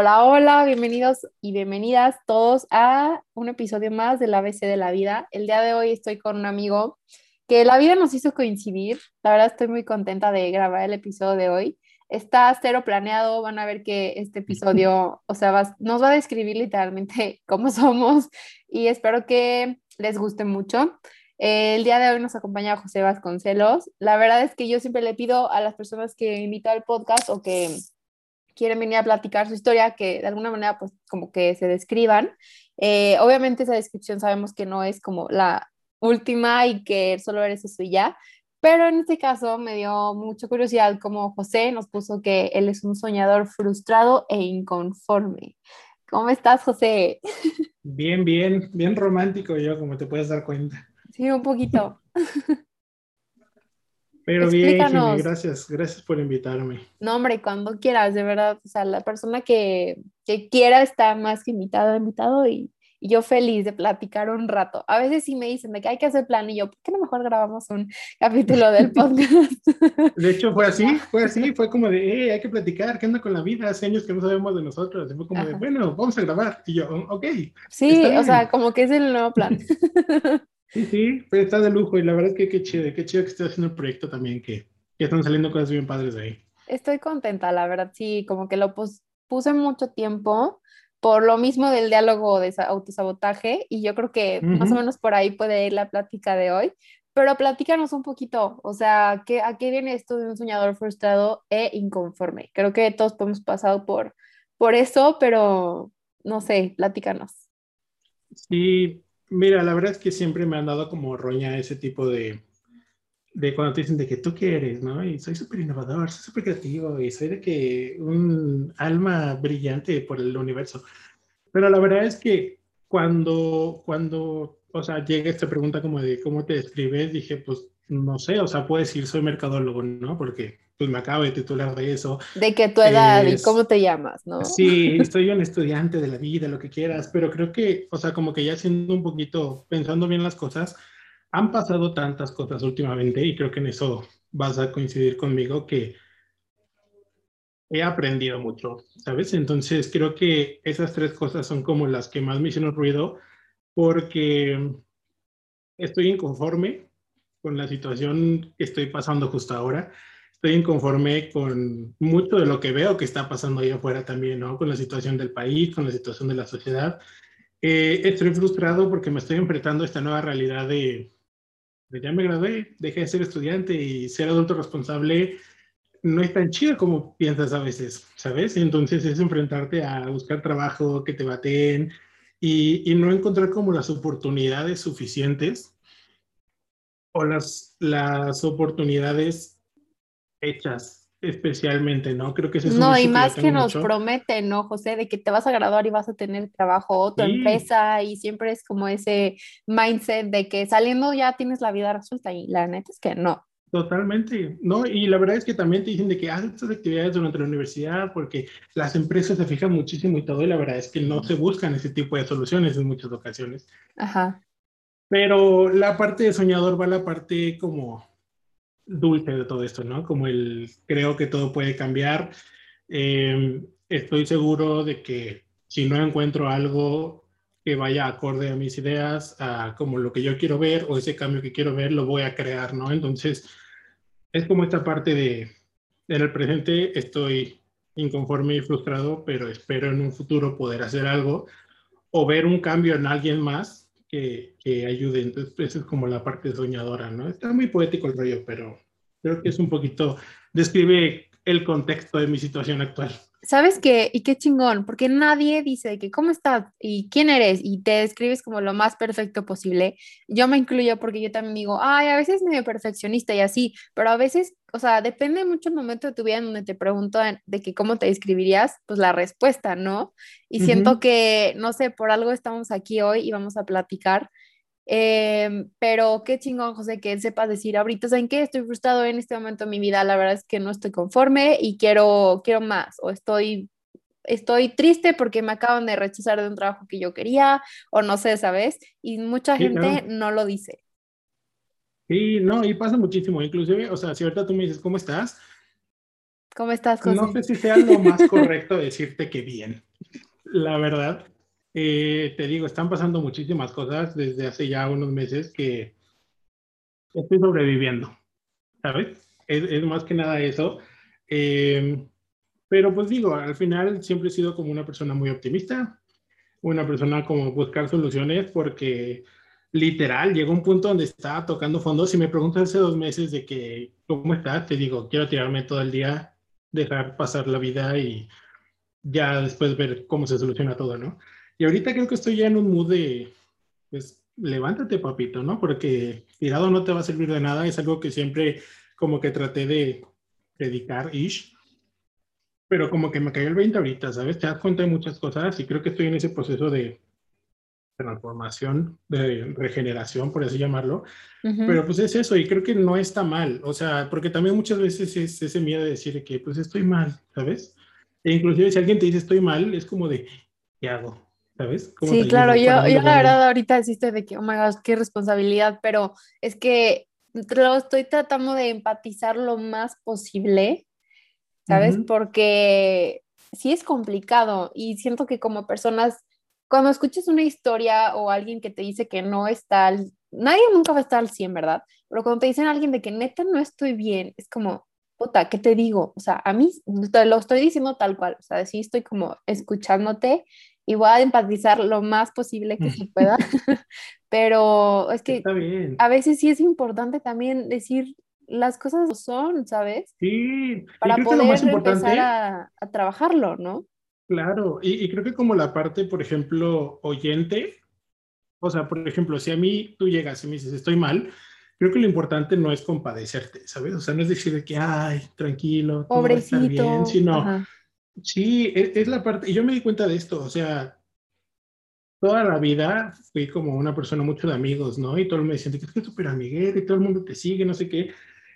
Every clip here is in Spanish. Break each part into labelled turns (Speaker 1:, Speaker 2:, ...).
Speaker 1: Hola, hola, bienvenidos y bienvenidas todos a un episodio más del ABC de la vida. El día de hoy estoy con un amigo que la vida nos hizo coincidir. La verdad estoy muy contenta de grabar el episodio de hoy. Está cero planeado, van a ver que este episodio, o sea, nos va a describir literalmente cómo somos y espero que les guste mucho. El día de hoy nos acompaña José Vasconcelos. La verdad es que yo siempre le pido a las personas que invito al podcast o que quieren venir a platicar su historia, que de alguna manera pues como que se describan. Eh, obviamente esa descripción sabemos que no es como la última y que solo eres eso y ya, pero en este caso me dio mucha curiosidad como José nos puso que él es un soñador frustrado e inconforme. ¿Cómo estás, José?
Speaker 2: Bien, bien, bien romántico yo, como te puedes dar cuenta.
Speaker 1: Sí, un poquito.
Speaker 2: Pero bien, gracias, gracias por invitarme.
Speaker 1: No, hombre, cuando quieras, de verdad, o sea, la persona que, que quiera está más que invitado, invitado y, y, yo feliz de platicar un rato. A veces sí me dicen de que hay que hacer plan y yo, ¿por qué no mejor grabamos un capítulo del podcast?
Speaker 2: De hecho, fue así, fue así, fue como de, eh, hay que platicar, ¿qué anda con la vida? Hace años que no sabemos de nosotros. Y fue como de, bueno, vamos a grabar. Y yo, ok.
Speaker 1: Sí, o sea, como que es el nuevo plan.
Speaker 2: Sí, sí, pero está de lujo y la verdad es que qué chido, qué chido que esté haciendo el proyecto también, que, que están saliendo cosas bien padres de ahí.
Speaker 1: Estoy contenta, la verdad, sí, como que lo puse mucho tiempo por lo mismo del diálogo de autosabotaje y yo creo que más o menos por ahí puede ir la plática de hoy, pero platícanos un poquito, o sea, ¿qué, ¿a qué viene esto de un soñador frustrado e inconforme? Creo que todos hemos pasado por, por eso, pero no sé, platícanos.
Speaker 2: Sí, Mira, la verdad es que siempre me han dado como roña ese tipo de, de cuando te dicen de que tú quieres, ¿no? Y soy súper innovador, soy súper creativo y soy de que un alma brillante por el universo. Pero la verdad es que cuando, cuando, o sea, llega esta pregunta como de cómo te describes, dije, pues no sé, o sea, puedo decir soy mercadólogo, ¿no? Porque pues me acabo de titular de eso.
Speaker 1: De qué tu edad y cómo te llamas, ¿no?
Speaker 2: Sí, soy un estudiante de la vida, lo que quieras, pero creo que, o sea, como que ya siendo un poquito, pensando bien las cosas, han pasado tantas cosas últimamente y creo que en eso vas a coincidir conmigo que he aprendido mucho, ¿sabes? Entonces creo que esas tres cosas son como las que más me hicieron ruido porque estoy inconforme con la situación que estoy pasando justo ahora estoy inconforme con mucho de lo que veo que está pasando ahí afuera también, ¿no? Con la situación del país, con la situación de la sociedad. Eh, estoy frustrado porque me estoy enfrentando a esta nueva realidad de, de, ya me gradué, dejé de ser estudiante y ser adulto responsable no es tan chido como piensas a veces, ¿sabes? Entonces es enfrentarte a buscar trabajo, que te baten y, y no encontrar como las oportunidades suficientes o las, las oportunidades hechas especialmente, ¿no? Creo que eso es
Speaker 1: No, y más que, nos prometen, ¿no, José? De que te vas a graduar y vas a tener trabajo o tu empresa y siempre es como ese mindset de que saliendo ya tienes la vida resuelta y la neta es que no.
Speaker 2: Totalmente, ¿no? Y la verdad es que también te dicen de que haz estas actividades durante la universidad porque las empresas se fijan muchísimo y todo y la verdad es que no se buscan ese tipo de soluciones en muchas ocasiones.
Speaker 1: Ajá.
Speaker 2: Pero la parte de soñador va la parte como dulce de todo esto, ¿no? Como el creo que todo puede cambiar. Eh, estoy seguro de que si no encuentro algo que vaya acorde a mis ideas, a como lo que yo quiero ver o ese cambio que quiero ver, lo voy a crear, ¿no? Entonces, es como esta parte de, en el presente estoy inconforme y frustrado, pero espero en un futuro poder hacer algo o ver un cambio en alguien más que, que ayude. Entonces, esa es como la parte soñadora, ¿no? Está muy poético el rollo, pero creo que es un poquito, describe el contexto de mi situación actual.
Speaker 1: ¿Sabes qué? Y qué chingón, porque nadie dice que cómo estás y quién eres y te describes como lo más perfecto posible. Yo me incluyo porque yo también digo, ay, a veces medio perfeccionista y así, pero a veces, o sea, depende mucho el momento de tu vida en donde te preguntan de que cómo te describirías, pues la respuesta, ¿no? Y siento que, no sé, por algo estamos aquí hoy y vamos a platicar Em, pero qué chingón, José, que sepas decir ahorita, ¿saben qué? Estoy frustrado en este momento de mi vida, la verdad es que no estoy conforme y quiero, quiero más, o estoy, estoy triste porque me acaban de rechazar de un trabajo que yo quería, o no sé, ¿sabes? Y mucha gente no. lo dice.
Speaker 2: Sí, no, y pasa muchísimo, inclusive, o sea, si ahorita tú me dices, ¿cómo estás?
Speaker 1: ¿Cómo estás, José?
Speaker 2: No sé si sea lo más correcto decirte que bien, la verdad, eh, te digo, están pasando muchísimas cosas desde hace ya unos meses que estoy sobreviviendo, ¿sabes? Es, más que nada eso. Eh, pero pues digo, al final siempre he sido como una persona muy optimista, una persona como buscar soluciones porque literal llegó un punto donde estaba tocando fondo. Si me preguntas hace dos meses de que, ¿cómo estás? Te digo, quiero tirarme todo el día, dejar pasar la vida y ya después ver cómo se soluciona todo, ¿no? Y ahorita creo que estoy ya en un mood de, pues, levántate, papito, ¿no? Porque tirado no te va a servir de nada. Es algo que siempre como que traté de predicar, ish. Pero como que me cayó el 20 ahorita, ¿sabes? Te das cuenta de muchas cosas y creo que estoy en ese proceso de transformación, de regeneración, por así llamarlo. Pero pues es eso y creo que no está mal. O sea, porque también muchas veces es ese miedo de decir que pues estoy mal, ¿sabes? E inclusive si alguien te dice estoy mal, es como de, ¿qué hago? ¿Sabes?
Speaker 1: Sí, claro, yo, yo la verdad ahorita existe de que, oh my gosh, qué responsabilidad, pero es que lo estoy tratando de empatizar lo más posible, ¿sabes? Porque sí es complicado y siento que como personas, cuando escuchas una historia o alguien que te dice que no está, al, nadie nunca va a estar al 100, ¿verdad? Pero cuando te dicen a alguien de que neta no estoy bien, es como, puta, ¿qué te digo? O sea, a mí te lo estoy diciendo tal cual, o sea, sí estoy como escuchándote y voy a empatizar lo más posible que se pueda, pero es que a veces sí es importante también decir las cosas son, ¿sabes?
Speaker 2: Sí,
Speaker 1: para poder empezar a, a, trabajarlo, ¿no?
Speaker 2: Claro, y, y creo que como la parte, por ejemplo, oyente, o sea, por ejemplo, si a mí tú llegas y me dices, estoy mal, creo que lo importante no es compadecerte, ¿sabes? O sea, no es decir que, ay, tranquilo,
Speaker 1: todo va a estar bien,
Speaker 2: sino, sí, es, es, la parte, y yo me di cuenta de esto, o sea, toda la vida fui como una persona mucho de amigos, ¿no? Y todo el mundo me decía que es súper amiguero y todo el mundo te sigue, no sé qué.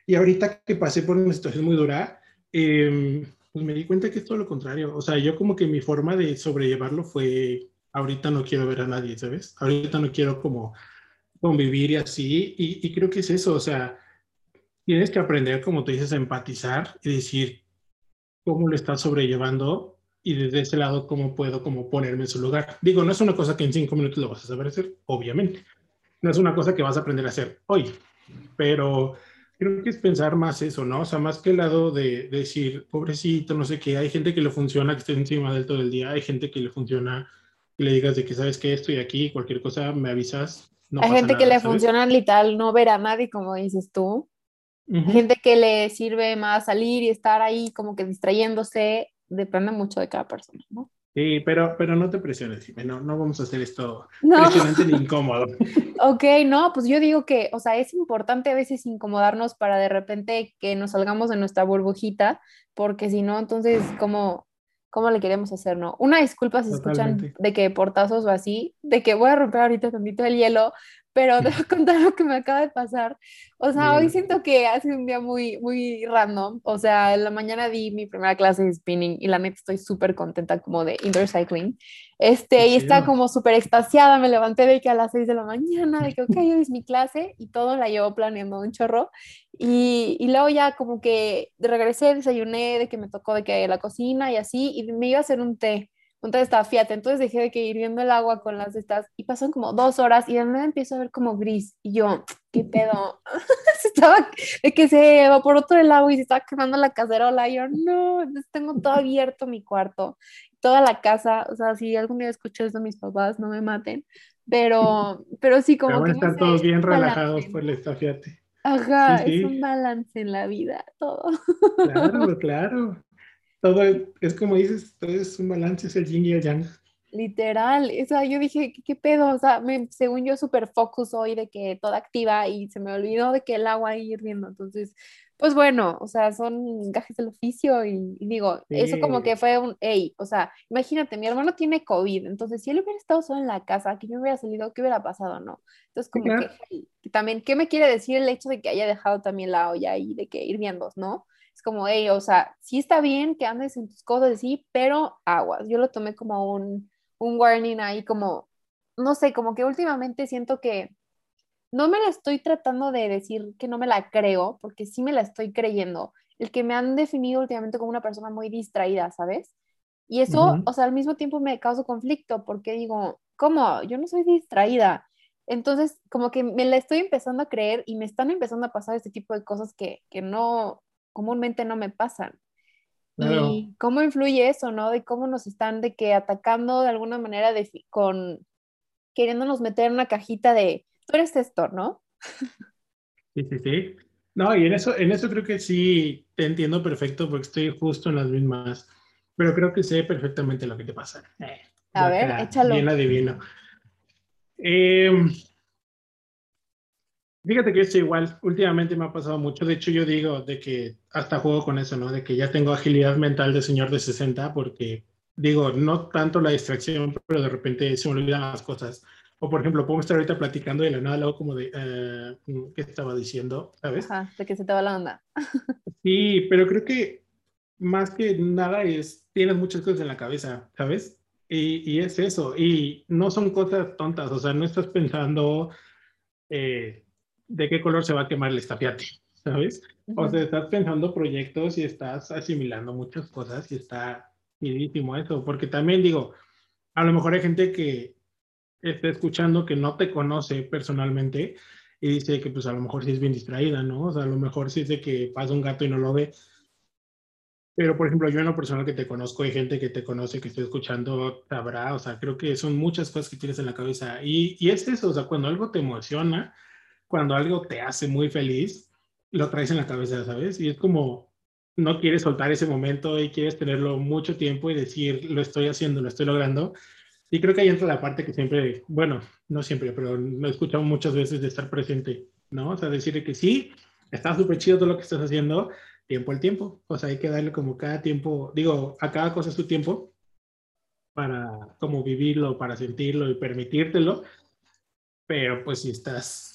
Speaker 2: Y ahorita que pasé por una situación muy dura, eh, pues me di cuenta que es todo lo contrario. O sea, yo como que mi forma de sobrellevarlo fue, ahorita no quiero ver a nadie, ¿sabes? Ahorita no quiero como convivir y así, y, y, creo que es eso, o sea, tienes que aprender, como tú dices, a empatizar y decir cómo lo estás sobrellevando y desde ese lado cómo puedo como ponerme en su lugar. Digo, no es una cosa que en cinco minutos lo vas a saber hacer, obviamente. No es una cosa que vas a aprender a hacer hoy, pero creo que es pensar más eso, ¿no? O sea, más que el lado de, decir, pobrecito, no sé qué, hay gente que le funciona que esté encima del todo el día, hay gente que le funciona que le digas de que sabes que estoy aquí, cualquier cosa me avisas,
Speaker 1: hay gente que le funciona literal no ver a nadie, como dices tú. Hay gente que le sirve más salir y estar ahí como que distrayéndose. Depende mucho de cada persona, ¿no?
Speaker 2: Sí, pero, pero no te presiones, no, no vamos a hacer esto presionante ni incómodo.
Speaker 1: ok, no, pues yo digo que, o sea, es importante a veces incomodarnos para de repente que nos salgamos de nuestra burbujita, porque si no, entonces, como cómo le queremos hacer, ¿no? Una disculpa si escuchan de que portazos o así, de que voy a romper ahorita tantito el hielo, pero te voy a contar lo que me acaba de pasar. O sea, hoy siento que ha sido un día muy, muy random. O sea, en la mañana di mi primera clase de spinning y la neta estoy súper contenta como de indoor cycling. Este, y está como súper extasiada, me levanté de que a las 6 de la mañana, de que, ok, hoy es mi clase y todo la llevo planeando un chorro. Y, y, luego ya como que regresé, desayuné, de que me tocó de que la cocina y así, y me iba a hacer un té, té estaba fiat, entonces dejé de que hirviendo el agua con las estas, y pasaron como dos horas, y de nuevo empiezo a ver como gris, y yo, ¿qué pedo? estaba, de que se evaporó todo el agua y se estaba quemando la cacerola, y yo, no, entonces tengo todo abierto mi cuarto, toda la casa, o sea, si algún día escucho eso mis papás, no me maten, pero, pero sí, como
Speaker 2: pero que... a estar todos bien relajados por el estafiate.
Speaker 1: Ajá, es un balance en la vida, todo.
Speaker 2: Claro, claro. Todo es como dices, todo es un balance, es el yin y el yang.
Speaker 1: Literal, o sea, yo dije, ¿qué, qué pedo? O sea, me, según yo, súper focus hoy de que toda activa y se me olvidó de que el agua ahí hirviendo. Entonces, pues bueno, o sea, son gajes del oficio y, digo, eso como que fue un, hey, o sea, imagínate, mi hermano tiene COVID, entonces si él hubiera estado solo en la casa, que yo hubiera salido, ¿qué hubiera pasado? No. Entonces, como que también, ¿qué me quiere decir el hecho de que haya dejado también la olla ahí, de que hirviendo, ¿no? Como, hey, o sea, sí está bien que andes en tus cosas, sí, pero aguas. Yo lo tomé como un, un warning ahí, como, no sé, como que últimamente siento que no me la estoy tratando de decir que no me la creo, porque sí me la estoy creyendo. El que me han definido últimamente como una persona muy distraída, ¿sabes? Y eso, o sea, al mismo tiempo me causa conflicto porque digo, ¿cómo? Yo no soy distraída. Entonces, como que me la estoy empezando a creer y me están empezando a pasar este tipo de cosas que, que no, comúnmente no me pasan. Y cómo influye eso, ¿no? De cómo nos están de que atacando de alguna manera de, con queriéndonos meter en una cajita de, tú eres esto, ¿no?
Speaker 2: Sí, sí, sí. No, y en eso, en eso creo que sí te entiendo perfecto porque estoy justo en las mismas, pero creo que sé perfectamente lo que te pasa. Eh,
Speaker 1: a ver, échalo.
Speaker 2: Bien adivino. Eh, fíjate que esto igual, últimamente me ha pasado mucho. De hecho, yo digo de que hasta juego con eso, ¿no? De que ya tengo agilidad mental de señor de 60 porque digo, no tanto la distracción, pero de repente se me olvidan las cosas. O por ejemplo, puedo estar ahorita platicando y de la nada luego como de, eh, ¿qué estaba diciendo? ¿Sabes?
Speaker 1: Ajá, de que se te va la onda.
Speaker 2: sí, pero creo que más que nada es, tienes muchas cosas en la cabeza, ¿sabes? Y, y es eso, y no son cosas tontas, o sea, no estás pensando eh, de qué color se va a quemar el estapiate, ¿sabes? O sea, estás pensando proyectos y estás asimilando muchas cosas y está chidísimo eso, porque también digo, a lo mejor hay gente que está escuchando que no te conoce personalmente y dice que pues a lo mejor sí es bien distraída, ¿no? O sea, a lo mejor sí es de que pasa un gato y no lo ve. Pero, por ejemplo, yo en lo personal que te conozco, hay gente que te conoce, que estoy escuchando, sabrá, o sea, creo que son muchas cosas que tienes en la cabeza. Y, y es eso, o sea, cuando algo te emociona, cuando algo te hace muy feliz, lo traes en la cabeza, ¿sabes? Y es como, no quieres soltar ese momento y quieres tenerlo mucho tiempo y decir, lo estoy haciendo, lo estoy logrando. Y creo que ahí entra la parte que siempre, bueno, no siempre, pero lo he escuchado muchas veces de estar presente, ¿no? O sea, decir que sí, está súper chido todo lo que estás haciendo, tiempo al tiempo. O sea, hay que darle como cada tiempo, digo, a cada cosa su tiempo para como vivirlo, para sentirlo y permitírtelo. Pero pues si estás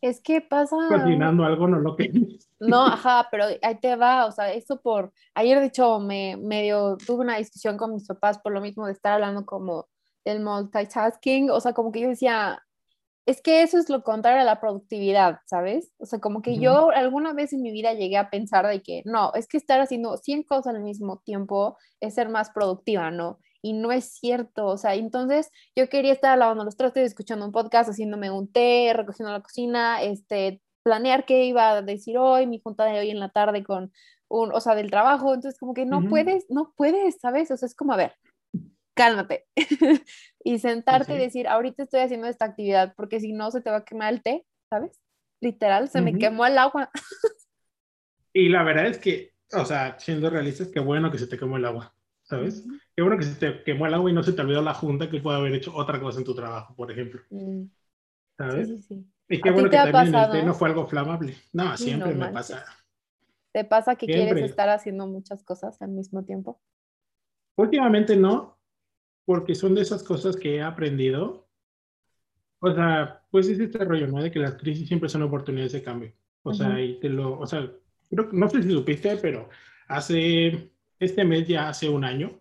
Speaker 1: es que pasa.
Speaker 2: Cocinando algo, no lo que.
Speaker 1: No, ajá, pero ahí te va, o sea, eso por. Ayer, de hecho, me medio tuve una discusión con mis papás por lo mismo de estar hablando como del multitasking, o sea, como que yo decía, es que eso es lo contrario a la productividad, ¿sabes? O sea, como que yo alguna vez en mi vida llegué a pensar de que no, es que estar haciendo 100 cosas al mismo tiempo es ser más productiva, ¿no? Y no es cierto, o sea, entonces yo quería estar lavando los trastes, escuchando un podcast, haciéndome un té, recogiendo la cocina, este, planear qué iba a decir hoy, mi junta de hoy en la tarde con un, o sea, del trabajo, entonces como que no puedes, no puedes, ¿sabes? O sea, es como, a ver, cálmate y sentarte y decir, ahorita estoy haciendo esta actividad porque si no se te va a quemar el té, ¿sabes? Literal, se me quemó el agua.
Speaker 2: y la verdad es que, o sea, siendo realistas, qué bueno que se te quemó el agua. ¿Sabes? Qué bueno que se te quemó el agua y no se te olvidó la junta que puede haber hecho otra cosa en tu trabajo, por ejemplo. ¿Sabes? Sí, sí, sí. Y qué bueno que también el té no fue algo flamable. No, siempre me pasa.
Speaker 1: ¿Te pasa que quieres estar haciendo muchas cosas al mismo tiempo?
Speaker 2: Últimamente no, porque son de esas cosas que he aprendido. O sea, pues es este rollo, ¿no? De que las crisis siempre son oportunidades de cambio. O sea, y te lo, o sea, no sé si supiste, pero hace este mes ya hace un año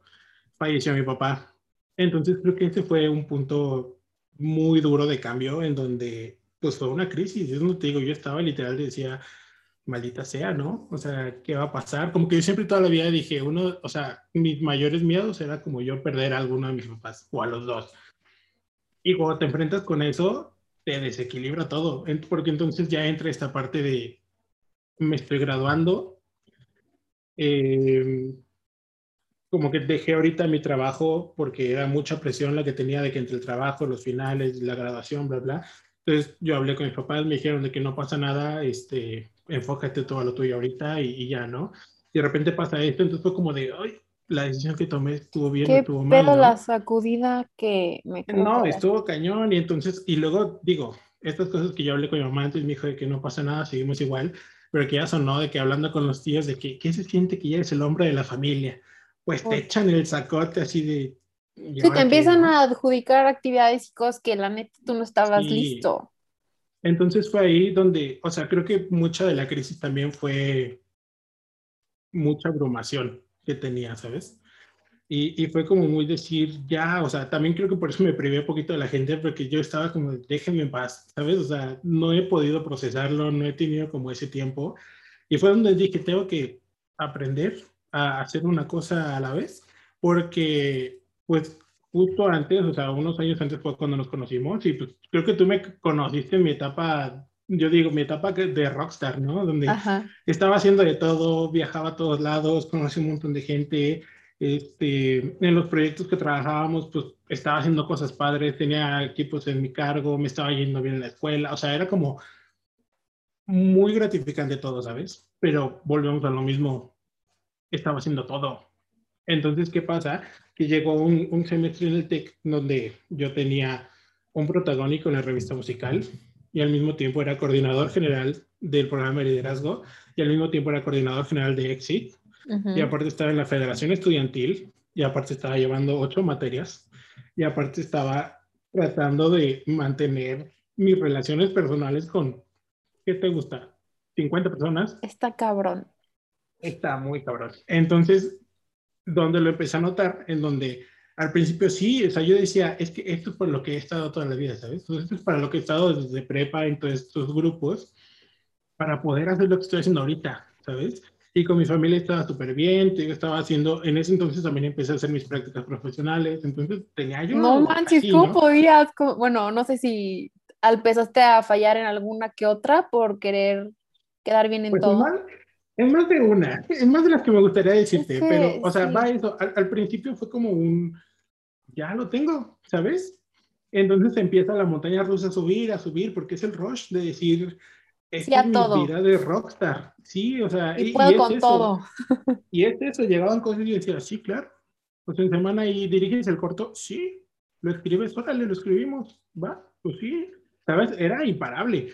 Speaker 2: falleció mi papá. Entonces creo que ese fue un punto muy duro de cambio en donde pues fue una crisis. Es donde te digo, yo estaba literal decía, maldita sea, ¿no? O sea, ¿qué va a pasar? Como que yo siempre toda la vida dije, uno, o sea, mis mayores miedos era como yo perder a alguno de mis papás o a los dos. Y cuando te enfrentas con eso, te desequilibra todo, porque entonces ya entra esta parte de, me estoy graduando, eh, como que dejé ahorita mi trabajo porque era mucha presión la que tenía de que entre el trabajo, los finales, la graduación, bla, bla. Entonces yo hablé con mis papás, me dijeron de que no pasa nada, este, enfócate todo a lo tuyo ahorita y, ya, ¿no? Y de repente pasa esto, entonces fue como de, ay, la decisión que tomé estuvo bien,
Speaker 1: ¿Qué
Speaker 2: estuvo mal.
Speaker 1: Pero la sacudida que me
Speaker 2: No, estuvo cañón y entonces, y luego digo, estas cosas que yo hablé con mi mamá antes me dijo de que no pasa nada, seguimos igual, pero que ya sonó de que hablando con los tíos de que, ¿qué se siente que ya eres el hombre de la familia? Pues te echan el sacote así de...
Speaker 1: Sí, te empiezan a adjudicar actividades y cosas que la neta tú no estabas listo.
Speaker 2: Entonces fue ahí donde, o sea, creo que mucha de la crisis también fue mucha abrumación que tenía, ¿sabes? Y, y, fue como muy decir, ya, o sea, también creo que por eso me privé un poquito de la gente, porque yo estaba como, déjenme en paz, ¿sabes? O sea, no he podido procesarlo, no he tenido como ese tiempo. Y fue donde dije, tengo que aprender a hacer una cosa a la vez, porque pues justo antes, o sea, unos años antes fue cuando nos conocimos y pues creo que tú me conociste en mi etapa, yo digo, mi etapa de rockstar, ¿no? Donde estaba haciendo de todo, viajaba a todos lados, conocí un montón de gente, este, en los proyectos que trabajábamos, pues estaba haciendo cosas padres, tenía equipos en mi cargo, me estaba yendo bien en la escuela, o sea, era como muy gratificante todo, ¿sabes? Pero volvemos a lo mismo, estaba haciendo todo. Entonces, ¿qué pasa? Que llegó un, un semestre en el TEC donde yo tenía un protagónico en la revista musical y al mismo tiempo era coordinador general del programa de liderazgo y al mismo tiempo era coordinador general de Exit y aparte estaba en la federación estudiantil y aparte estaba llevando ocho materias y aparte estaba tratando de mantener mis relaciones personales con ¿qué te gusta? 50 personas.
Speaker 1: Está cabrón.
Speaker 2: Está muy cabrón. Entonces, donde lo empecé a notar, en donde al principio sí, o sea, yo decía, es que esto es por lo que he estado toda la vida, ¿sabes? Entonces, esto es para lo que he estado desde prepa en todos estos grupos, para poder hacer lo que estoy haciendo ahorita, ¿sabes? Y con mi familia estaba súper bien, yo estaba haciendo, en ese entonces también empecé a hacer mis prácticas profesionales, entonces tenía yo...
Speaker 1: No manches, ¿cómo podías? Bueno, no sé si empezaste a fallar en alguna que otra por querer quedar bien en pues todo.
Speaker 2: Es más, de una, es más de las que me gustaría decirte, pero, o sea, va eso, al, principio fue como un, ya lo tengo, ¿sabes? Entonces empieza la montaña rusa a subir, a subir, porque es el rush de decir, es sí, mi vida de rockstar, sí, o sea,
Speaker 1: y, puedo con todo.
Speaker 2: Y es eso, llegaban cosas y decía, sí, claro, pues en semana y diriges el corto, sí, lo escribes, órale, lo escribimos, va, pues sí, ¿sabes? Era imparable.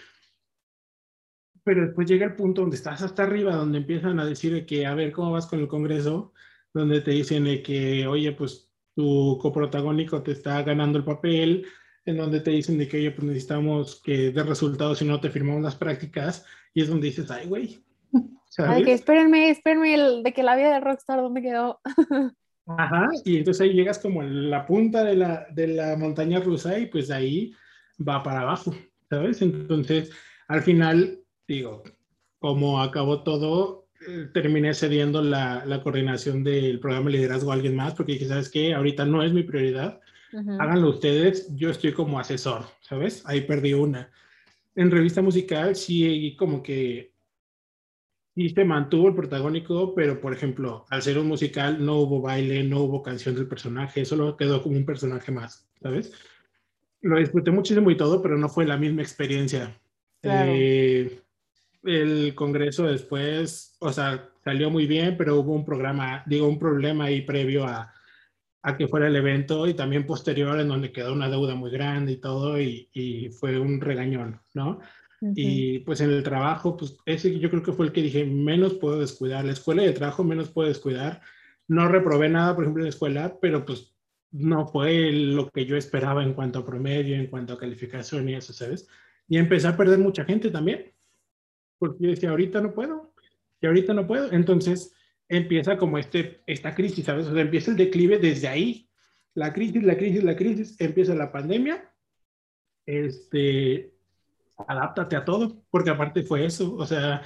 Speaker 2: Pero después llega el punto donde estás hasta arriba, donde empiezan a decir que, a ver, ¿cómo vas con el Congreso? Donde te dicen que, oye, pues tu coprotagónico te está ganando el papel, en donde te dicen de que, oye, pues necesitamos que dé resultados si no te firmamos las prácticas, y es donde dices, ay, güey.
Speaker 1: Ay, que espérenme, espérenme, el, de que la vida de Rockstar, ¿dónde quedó?
Speaker 2: Ajá, y entonces ahí llegas como en la punta de la, de la montaña rusa y pues ahí va para abajo, ¿sabes? Entonces, al final, digo, como acabó todo, eh, terminé cediendo la, la, coordinación del programa de liderazgo a alguien más porque dije, ¿sabes qué? Ahorita no es mi prioridad. Háganlo ustedes, yo estoy como asesor, ¿sabes? Ahí perdí una. En revista musical sí como que sí se mantuvo el protagónico, pero por ejemplo, al ser un musical no hubo baile, no hubo canción del personaje, solo quedó como un personaje más, ¿sabes? lo disfruté muchísimo y todo, pero no fue la misma experiencia. Eh, el congreso después, o sea, salió muy bien, pero hubo un programa, digo, un problema ahí previo a, a que fuera el evento y también posterior en donde quedó una deuda muy grande y todo y, y fue un regañón, ¿no? Y pues en el trabajo, pues ese yo creo que fue el que dije, menos puedo descuidar. La escuela de trabajo menos puedo descuidar. No reprobé nada, por ejemplo, en la escuela, pero pues no fue lo que yo esperaba en cuanto a promedio, en cuanto a calificación y eso, ¿sabes? Y empecé a perder mucha gente también, porque yo decía, ahorita no puedo, y ahorita no puedo. Entonces empieza como este, esta crisis, ¿sabes? O sea, empieza el declive desde ahí. La crisis, la crisis, la crisis, empieza la pandemia. Este, adáptate a todo, porque aparte fue eso, o sea,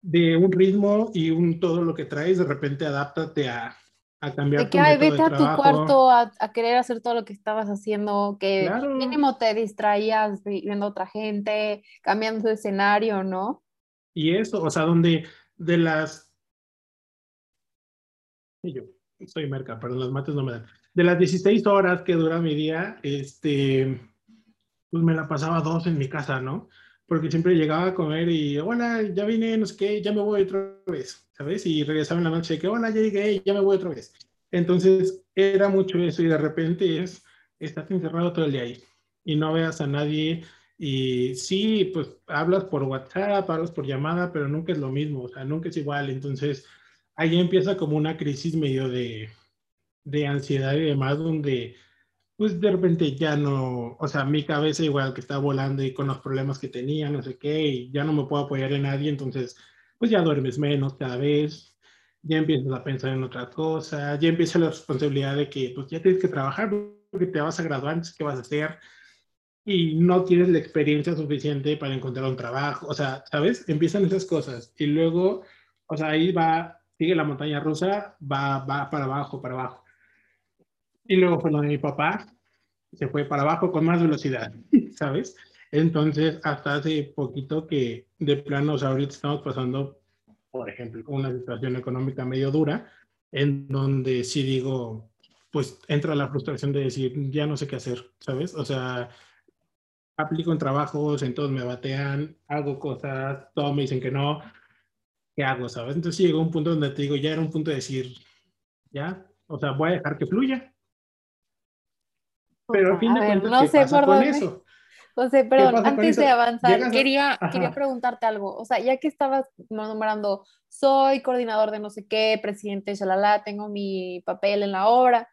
Speaker 2: de un ritmo y un todo lo que traes, de repente adáptate a, a cambiar
Speaker 1: de que, ay, vete a tu cuarto a, a, querer hacer todo lo que estabas haciendo, que mínimo te distraías viendo a otra gente, cambiando de escenario, ¿no?
Speaker 2: Y eso, o sea, donde de las... Yo soy merca, pero las mates no me dan. De las 16 horas que dura mi día, este, pues me la pasaba dos en mi casa, ¿no? Porque siempre llegaba a comer y, hola, ya vine, no sé qué, ya me voy otra vez. ¿sabes? Y regresaba en la noche que, hola, ya llegué, ya me voy otra vez. Entonces, era mucho eso y de repente es, estás encerrado todo el día ahí y no veas a nadie y sí, pues hablas por WhatsApp, hablas por llamada, pero nunca es lo mismo, o sea, nunca es igual. Entonces, ahí empieza como una crisis medio de, de ansiedad y demás, donde pues de repente ya no, o sea, mi cabeza igual que está volando y con los problemas que tenía, no sé qué, y ya no me puedo apoyar en nadie, entonces pues ya duermes menos cada vez, ya empiezas a pensar en otra cosa, ya empieza la responsabilidad de que pues ya tienes que trabajar porque te vas a graduar, ¿qué vas a hacer? Y no tienes la experiencia suficiente para encontrar un trabajo, o sea, ¿sabes? Empiezan esas cosas y luego, o sea, ahí va, sigue la montaña rusa, va, va para abajo, para abajo. Y luego fue lo de mi papá, se fue para abajo con más velocidad, ¿sabes? Entonces, hasta hace poquito que de plano, o sea, ahorita estamos pasando, por ejemplo, una situación económica medio dura, en donde sí digo, pues entra la frustración de decir, ya no sé qué hacer, ¿sabes? O sea, aplico en trabajos, en todos me batean, hago cosas, todos me dicen que no, ¿qué hago, sabes? Entonces llegó un punto donde te digo, ya era un punto de decir, ya, o sea, voy a dejar que fluya. Pero al fin de cuentas, no ¿qué sé pasa con eso?
Speaker 1: José, perdón, antes de avanzar, quería, quería preguntarte algo. O sea, ya que estabas nombrando, soy coordinador de no sé qué, presidente, shalala, tengo mi papel en la obra.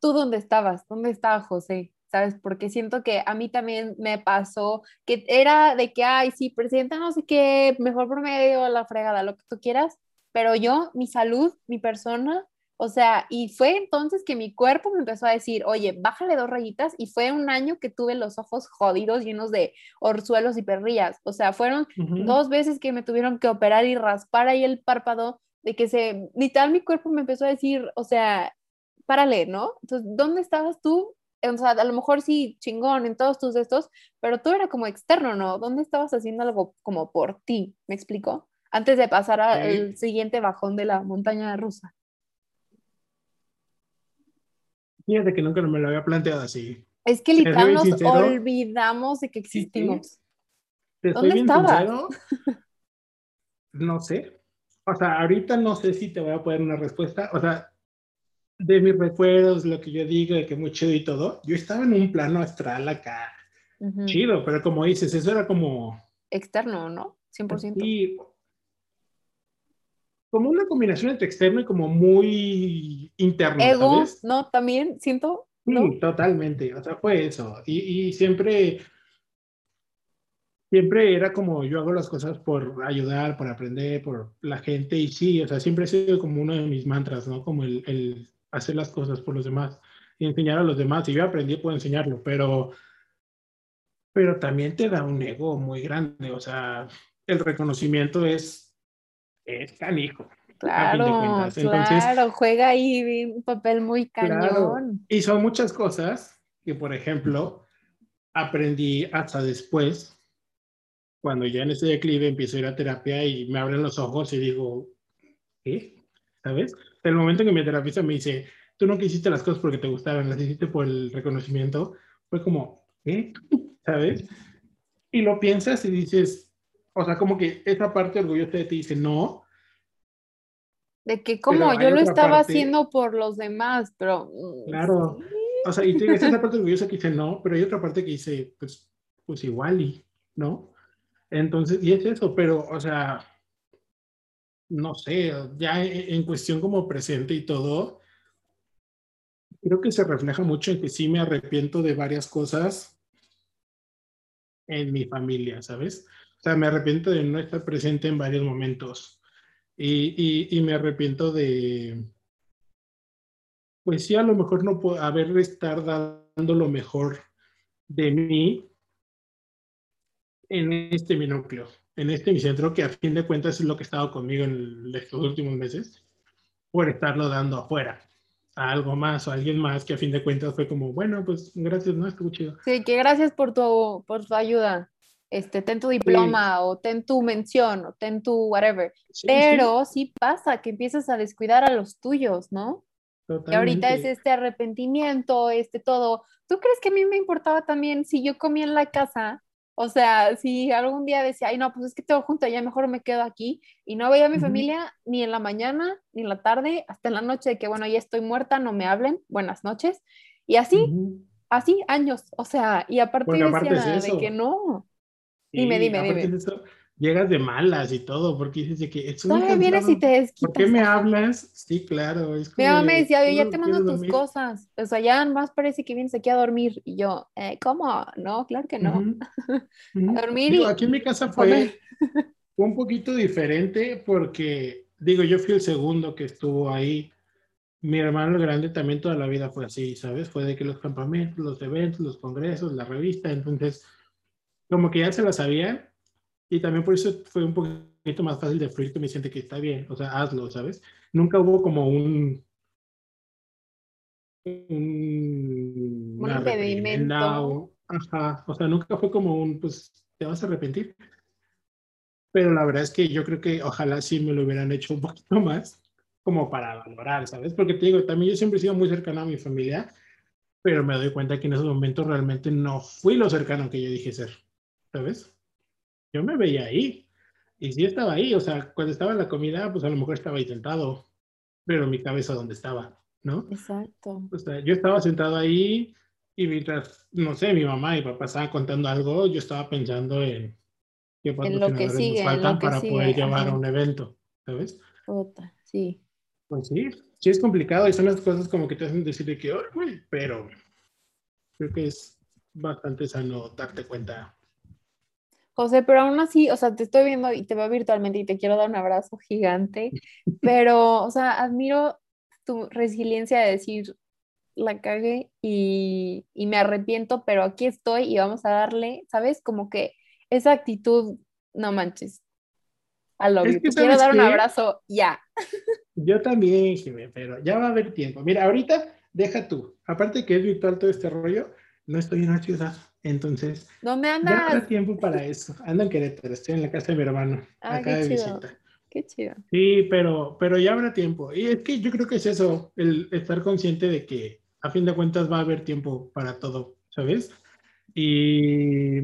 Speaker 1: ¿Tú dónde estabas? ¿Dónde estaba José? ¿sabes? Porque siento que a mí también me pasó que era de que, ay, sí, presidenta, no sé qué, mejor promedio, la fregada, lo que tú quieras, pero yo, mi salud, mi persona, o sea, y fue entonces que mi cuerpo me empezó a decir, oye, bájale dos rayitas, y fue un año que tuve los ojos jodidos, llenos de orzuelos y perrillas, o sea, fueron dos veces que me tuvieron que operar y raspar ahí el párpado, de que se, literal, mi cuerpo me empezó a decir, o sea, párale, ¿no? Entonces, ¿dónde estabas tú o sea, a lo mejor sí, chingón en todos tus estos, pero tú era como externo, ¿no? ¿Dónde estabas haciendo algo como por ti? ¿Me explico? Antes de pasar al siguiente bajón de la montaña rusa.
Speaker 2: Fíjate que nunca me lo había planteado así.
Speaker 1: Es que literal nos olvidamos de que existimos.
Speaker 2: ¿Dónde estabas? no sé. O sea, ahorita no sé si te voy a poner una respuesta. O sea, de mis recuerdos, lo que yo digo, de que muy chido y todo, yo estaba en un plano astral acá, chido, pero como dices, eso era como...
Speaker 1: Externo, ¿no? 100%.
Speaker 2: Y como una combinación entre externo y como muy interno.
Speaker 1: Ego, ¿no? También siento.
Speaker 2: Sí, totalmente, o sea, fue eso. Y, y siempre, siempre era como yo hago las cosas por ayudar, por aprender, por la gente. Y sí, o sea, siempre ha sido como uno de mis mantras, ¿no? Como el, el hacer las cosas por los demás y enseñar a los demás. Y yo aprendí, puedo enseñarlo, pero, pero también te da un ego muy grande. O sea, el reconocimiento es, es canijo.
Speaker 1: Claro, claro, juega ahí un papel muy cañón.
Speaker 2: Y son muchas cosas que, por ejemplo, aprendí hasta después, cuando ya en ese declive empiezo a ir a terapia y me abren los ojos y digo, ¿qué? ¿sabes? El momento en que mi terapista me dice, tú no hiciste las cosas porque te gustaban, las hiciste por el reconocimiento, fue como, ¿qué? ¿Sabes? Y lo piensas y dices, o sea, como que esa parte orgullosa de ti dice, no.
Speaker 1: De que como yo lo estaba haciendo por los demás, pero...
Speaker 2: Claro. O sea, y tienes esa parte orgullosa que dice, no, pero hay otra parte que dice, pues, pues igual y, ¿no? Entonces, y es eso, pero, o sea, no sé, ya en cuestión como presente y todo, creo que se refleja mucho en que sí me arrepiento de varias cosas en mi familia, ¿sabes? O sea, me arrepiento de no estar presente en varios momentos y, y, me arrepiento de, pues sí, a lo mejor no puedo haber estar dando lo mejor de mí en este mi núcleo en este mi centro, que a fin de cuentas es lo que ha estado conmigo en estos últimos meses, por estarlo dando afuera a algo más o a alguien más que a fin de cuentas fue como, bueno, pues gracias, ¿no? Estuvo chido.
Speaker 1: Sí, que gracias por tu, por tu ayuda. Este, ten tu diploma o ten tu mención o ten tu whatever. Pero sí. pasa que empiezas a descuidar a los tuyos, ¿no? Totalmente. Y ahorita es este arrepentimiento, este todo. ¿Tú crees que a mí me importaba también si yo comía en la casa o sea, si algún día decía, ay, no, pues es que tengo junto, ya mejor me quedo aquí y no veía a mi familia ni en la mañana, ni en la tarde, hasta en la noche, de que bueno, ya estoy muerta, no me hablen, buenas noches. Y así, así años, o sea, y aparte decía de que no. Dime, dime, dime
Speaker 2: llegas de malas y todo, porque dices de que...
Speaker 1: No me vienes y te desquitas.
Speaker 2: ¿Por qué me hablas? Sí, claro.
Speaker 1: Es Mi mamá me decía, oye, ya te mando tus cosas. O sea, ya más parece que vienes aquí a dormir. Y yo, eh, ¿cómo? No, claro que no.
Speaker 2: a dormir y... Aquí en mi casa fue, un poquito diferente porque, digo, yo fui el segundo que estuvo ahí. Mi hermano el grande también toda la vida fue así, ¿sabes? Fue de que los campamentos, los eventos, los congresos, la revista, entonces, como que ya se la sabían y también por eso fue un poquito más fácil de fluir que me siente que está bien, o sea, hazlo, ¿sabes? Nunca hubo como un, un,
Speaker 1: un impedimento.
Speaker 2: Ajá, o sea, nunca fue como un, pues, te vas a arrepentir. Pero la verdad es que yo creo que ojalá sí me lo hubieran hecho un poquito más, como para valorar, ¿sabes? Porque te digo, también yo siempre he sido muy cercano a mi familia, pero me doy cuenta que en esos momentos realmente no fui lo cercano que yo dije ser, ¿sabes? Yo me veía ahí, y sí estaba ahí, o sea, cuando estaba en la comida, pues a lo mejor estaba ahí sentado, pero mi cabeza dónde estaba, ¿no?
Speaker 1: Exacto.
Speaker 2: O sea, yo estaba sentado ahí y mientras, no sé, mi mamá y papá estaban contando algo, yo estaba pensando en qué
Speaker 1: patrocinadores que sigue,
Speaker 2: nos faltan para poder llevar a un evento, ¿sabes?
Speaker 1: Puta, sí.
Speaker 2: Pues sí, sí es complicado y son las cosas como que te hacen decir que, oh, pero creo que es bastante sano darte cuenta.
Speaker 1: José, pero aún así, o sea, te estoy viendo y te veo virtualmente y te quiero dar un abrazo gigante, pero, o sea, admiro tu resiliencia de decir, la cagué y, me arrepiento, pero aquí estoy y vamos a darle, ¿sabes? Como que esa actitud, no manches. A lo que quiero dar un abrazo ya.
Speaker 2: Yo también, Jimé, pero ya va a haber tiempo. Mira, ahorita deja tú. Aparte que es virtual todo este rollo, no estoy en la ciudad. Entonces,
Speaker 1: ¿dónde andas?
Speaker 2: Ya habrá tiempo para eso. Ando en Querétaro, estoy en la casa de mi hermano, ah, acá de visita.
Speaker 1: Qué chido.
Speaker 2: Sí, pero, pero ya habrá tiempo. Y es que yo creo que es eso, el estar consciente de que a fin de cuentas va a haber tiempo para todo, ¿sabes? Y...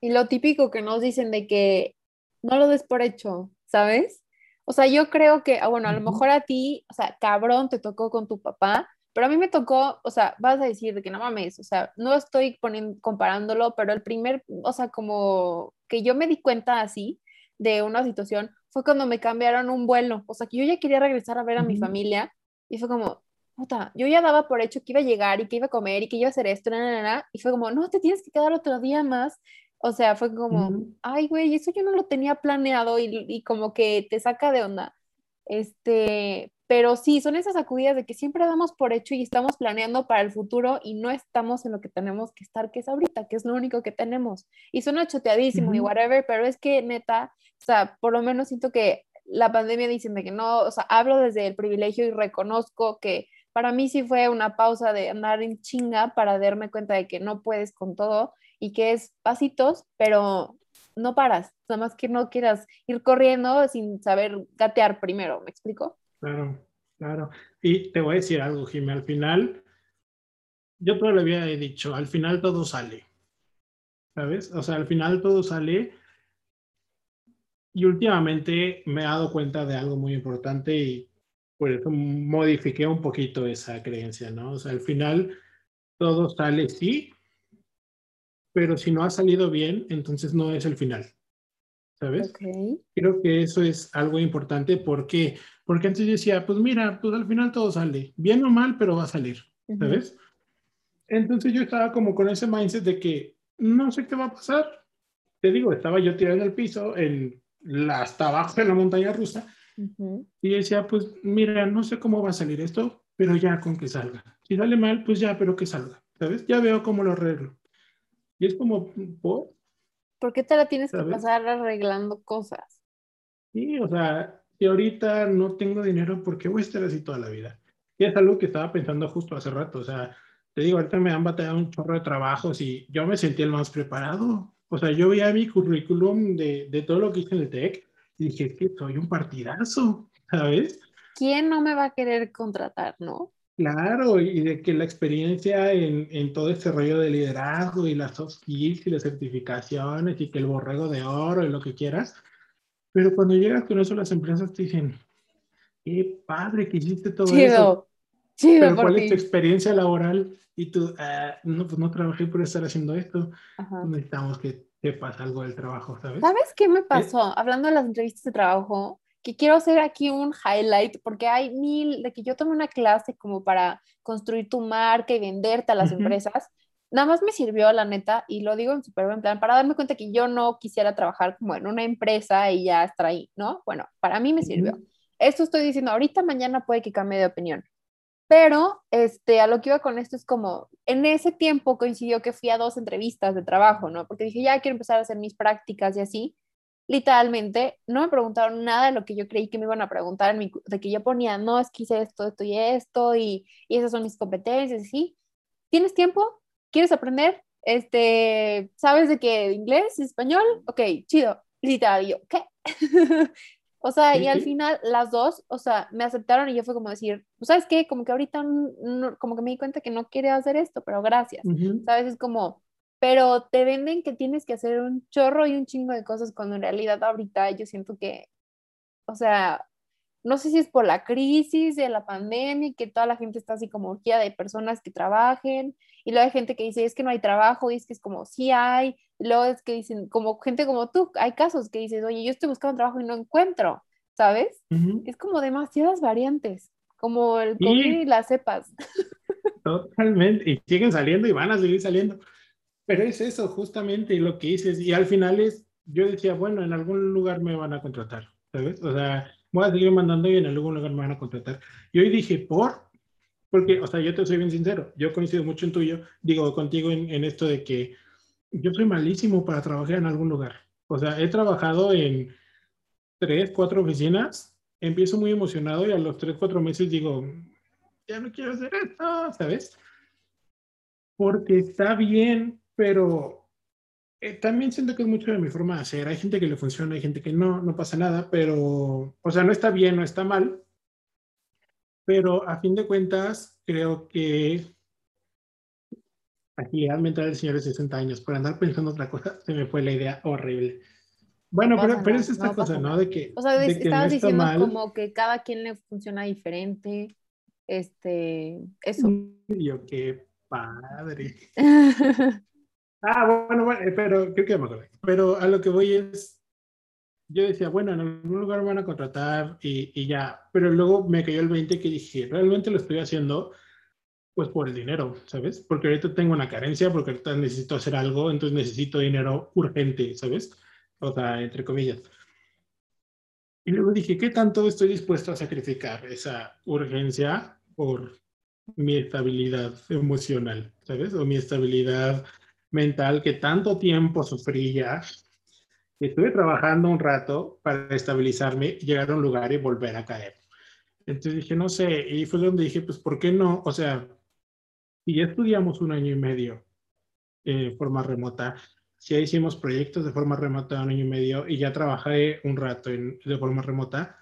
Speaker 1: Y lo típico que nos dicen de que no lo des por hecho, ¿sabes? O sea, yo creo que, ah, bueno, a lo mejor a ti, o sea, cabrón, te tocó con tu papá, pero a mí me tocó, o sea, vas a decir de que no mames, o sea, no estoy poniendo, comparándolo, pero el primer, o sea, como que yo me di cuenta así de una situación fue cuando me cambiaron un vuelo, o sea, que yo ya quería regresar a ver a mi familia y fue como, puta, yo ya daba por hecho que iba a llegar y que iba a comer y que iba a hacer esto, y fue como, no, te tienes que quedar otro día más. O sea, fue como, ay, güey, eso yo no lo tenía planeado y, y, como que te saca de onda. Este, pero sí, son esas sacudidas de que siempre damos por hecho y estamos planeando para el futuro y no estamos en lo que tenemos que estar, que es ahorita, que es lo único que tenemos. Y suena choteadísimo y whatever, pero es que neta, o sea, por lo menos siento que la pandemia dicen de que no, o sea, hablo desde el privilegio y reconozco que para mí sí fue una pausa de andar en chinga para darme cuenta de que no puedes con todo y que es pasitos, pero no paras, nada más que no quieras ir corriendo sin saber gatear primero, ¿me explico?
Speaker 2: Claro, claro. Y te voy a decir algo, Jimmy, al final, yo todavía he dicho, al final todo sale, ¿sabes? O sea, al final todo sale. Y últimamente me he dado cuenta de algo muy importante y por eso modifiqué un poquito esa creencia, ¿no? O sea, al final todo sale sí, pero si no ha salido bien, entonces no es el final, ¿sabes? Creo que eso es algo importante porque, porque antes yo decía, pues mira, pues al final todo sale, bien o mal, pero va a salir, ¿sabes? Entonces yo estaba como con ese mindset de que no sé qué va a pasar. Te digo, estaba yo tirado en el piso, en la, hasta abajo en la montaña rusa, y decía, pues mira, no sé cómo va a salir esto, pero ya con que salga. Si sale mal, pues ya, pero que salga, ¿sabes? Ya veo cómo lo arreglo. Y es como, ¿por?
Speaker 1: ¿Por qué te la tienes que pasar arreglando cosas?
Speaker 2: Sí, o sea, si ahorita no tengo dinero, ¿por qué voy a estar así toda la vida? Y es algo que estaba pensando justo hace rato, o sea, te digo, ahorita me han batallado un chorro de trabajos y yo me sentí el más preparado. O sea, yo veía mi currículum de, de todo lo que hice en el TEC y dije, que soy un partidazo, ¿sabes?
Speaker 1: ¿Quién no me va a querer contratar, no?
Speaker 2: Claro, y de que la experiencia en, en, todo este rollo de liderazgo y las soft skills y las certificaciones y que el borrego de oro y lo que quieras, pero cuando llegas con eso las empresas te dicen, qué padre que hiciste todo eso. Chido, pero ¿cuál es tu experiencia laboral? Y tú, ah, no, pues no trabajé por estar haciendo esto. Necesitamos que pasa algo del trabajo, ¿sabes?
Speaker 1: ¿Sabes qué me pasó? Hablando de las entrevistas de trabajo, que quiero hacer aquí un highlight, porque hay mil, de que yo tomé una clase como para construir tu marca y venderte a las empresas. Nada más me sirvió, la neta, y lo digo en súper buen plan, para darme cuenta que yo no quisiera trabajar como en una empresa y ya estar ahí, ¿no? Bueno, para mí me sirvió. Esto estoy diciendo, ahorita mañana puede que cambie de opinión, pero este, a lo que iba con esto es como, en ese tiempo coincidió que fui a dos entrevistas de trabajo, ¿no? Porque dije, ya quiero empezar a hacer mis prácticas y así. literalmente no me preguntaron nada de lo que yo creí que me iban a preguntar, en mi, de que yo ponía, no, es que hice esto, esto y esto, y, y esas son mis competencias, ¿sí? ¿Tienes tiempo? ¿Quieres aprender? Este, ¿sabes de qué? ¿Inglés? ¿Español? Ok, chido. Literal, yo, ¿qué? o sea, y al final las dos, o sea, me aceptaron y yo fue como decir, pues, ¿sabes qué? Como que ahorita, como que me di cuenta que no quería hacer esto, pero gracias. ¿Sabes? Es como, pero te venden que tienes que hacer un chorro y un chingo de cosas cuando en realidad ahorita yo siento que, o sea, no sé si es por la crisis de la pandemia y que toda la gente está así como urgida de personas que trabajen y luego hay gente que dice es que no hay trabajo y es que es como sí hay, y luego es que dicen como gente como tú, hay casos que dices, oye, yo estoy buscando trabajo y no encuentro, ¿sabes? Es como demasiadas variantes, como el COVID y las cepas.
Speaker 2: Totalmente, y siguen saliendo y van a seguir saliendo. Pero es eso, justamente lo que dices. Y al final es, yo decía, bueno, en algún lugar me van a contratar, ¿sabes? O sea, voy a seguir mandando y en algún lugar me van a contratar. Y hoy dije, ¿por? Porque, o sea, yo te soy bien sincero, yo coincido mucho en tuyo, digo, contigo en, en esto de que yo soy malísimo para trabajar en algún lugar. O sea, he trabajado en tres, cuatro oficinas, empiezo muy emocionado y a los tres, cuatro meses digo, ya no quiero hacer esto, ¿sabes? Porque está bien, pero eh, también siento que es mucho de mi forma de hacer. Hay gente que le funciona, hay gente que no, no pasa nada, pero, o sea, no está bien, no está mal. Pero a fin de cuentas, creo que agilidad mental del señor de 60 años, por andar pensando otra cosa, se me fue la idea horrible. Bueno, pero, pero, es esta cosa, ¿no? De que.
Speaker 1: O sea, estabas diciendo como que cada quien le funciona diferente. Este, eso.
Speaker 2: Yo, qué padre. Ah, bueno, bueno, eh, pero creo que me acordé. Pero a lo que voy es, yo decía, bueno, en algún lugar van a contratar y, y, ya, pero luego me cayó el 20 que dije, realmente lo estoy haciendo pues por el dinero, ¿sabes? Porque ahorita tengo una carencia, porque ahorita necesito hacer algo, entonces necesito dinero urgente, ¿sabes? O sea, entre comillas. Y luego dije, ¿qué tanto estoy dispuesto a sacrificar esa urgencia por mi estabilidad emocional, ¿sabes? O mi estabilidad mental que tanto tiempo sufrí ya. Estuve trabajando un rato para estabilizarme, llegar a un lugar y volver a caer. Entonces dije, no sé, y fue donde dije, pues, ¿por qué no? O sea, si ya estudiamos un año y medio de forma remota, si ya hicimos proyectos de forma remota un año y medio y ya trabajé un rato en, de forma remota,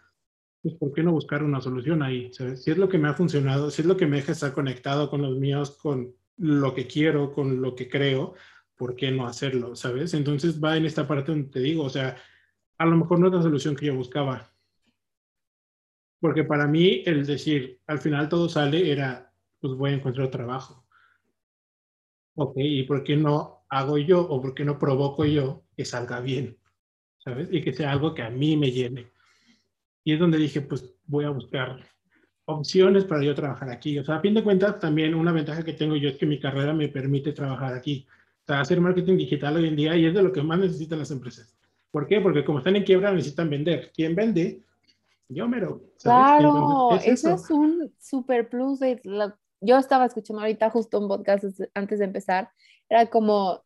Speaker 2: pues ¿por qué no buscar una solución ahí? Si es lo que me ha funcionado, si es lo que me deja estar conectado con los míos, con lo que quiero, con lo que creo, ¿por qué no hacerlo? ¿Sabes? Entonces va en esta parte donde te digo, o sea, a lo mejor no es la solución que yo buscaba. Porque para mí el decir, al final todo sale, era, pues voy a encontrar trabajo. Ok, ¿y por qué no hago yo o por qué no provoco yo que salga bien? ¿Sabes? Y que sea algo que a mí me llene. Y es donde dije, pues voy a buscar opciones para yo trabajar aquí. O sea, a fin de cuentas, también una ventaja que tengo yo es que mi carrera me permite trabajar aquí. O sea, hacer marketing digital hoy en día y es de lo que más necesitan las empresas. ¿Por qué? Porque como están en quiebra necesitan vender. ¿Quién vende? Yo mero.
Speaker 1: Claro, eso. es un super plus. De Yo estaba escuchando ahorita justo un podcast antes de empezar. Era como,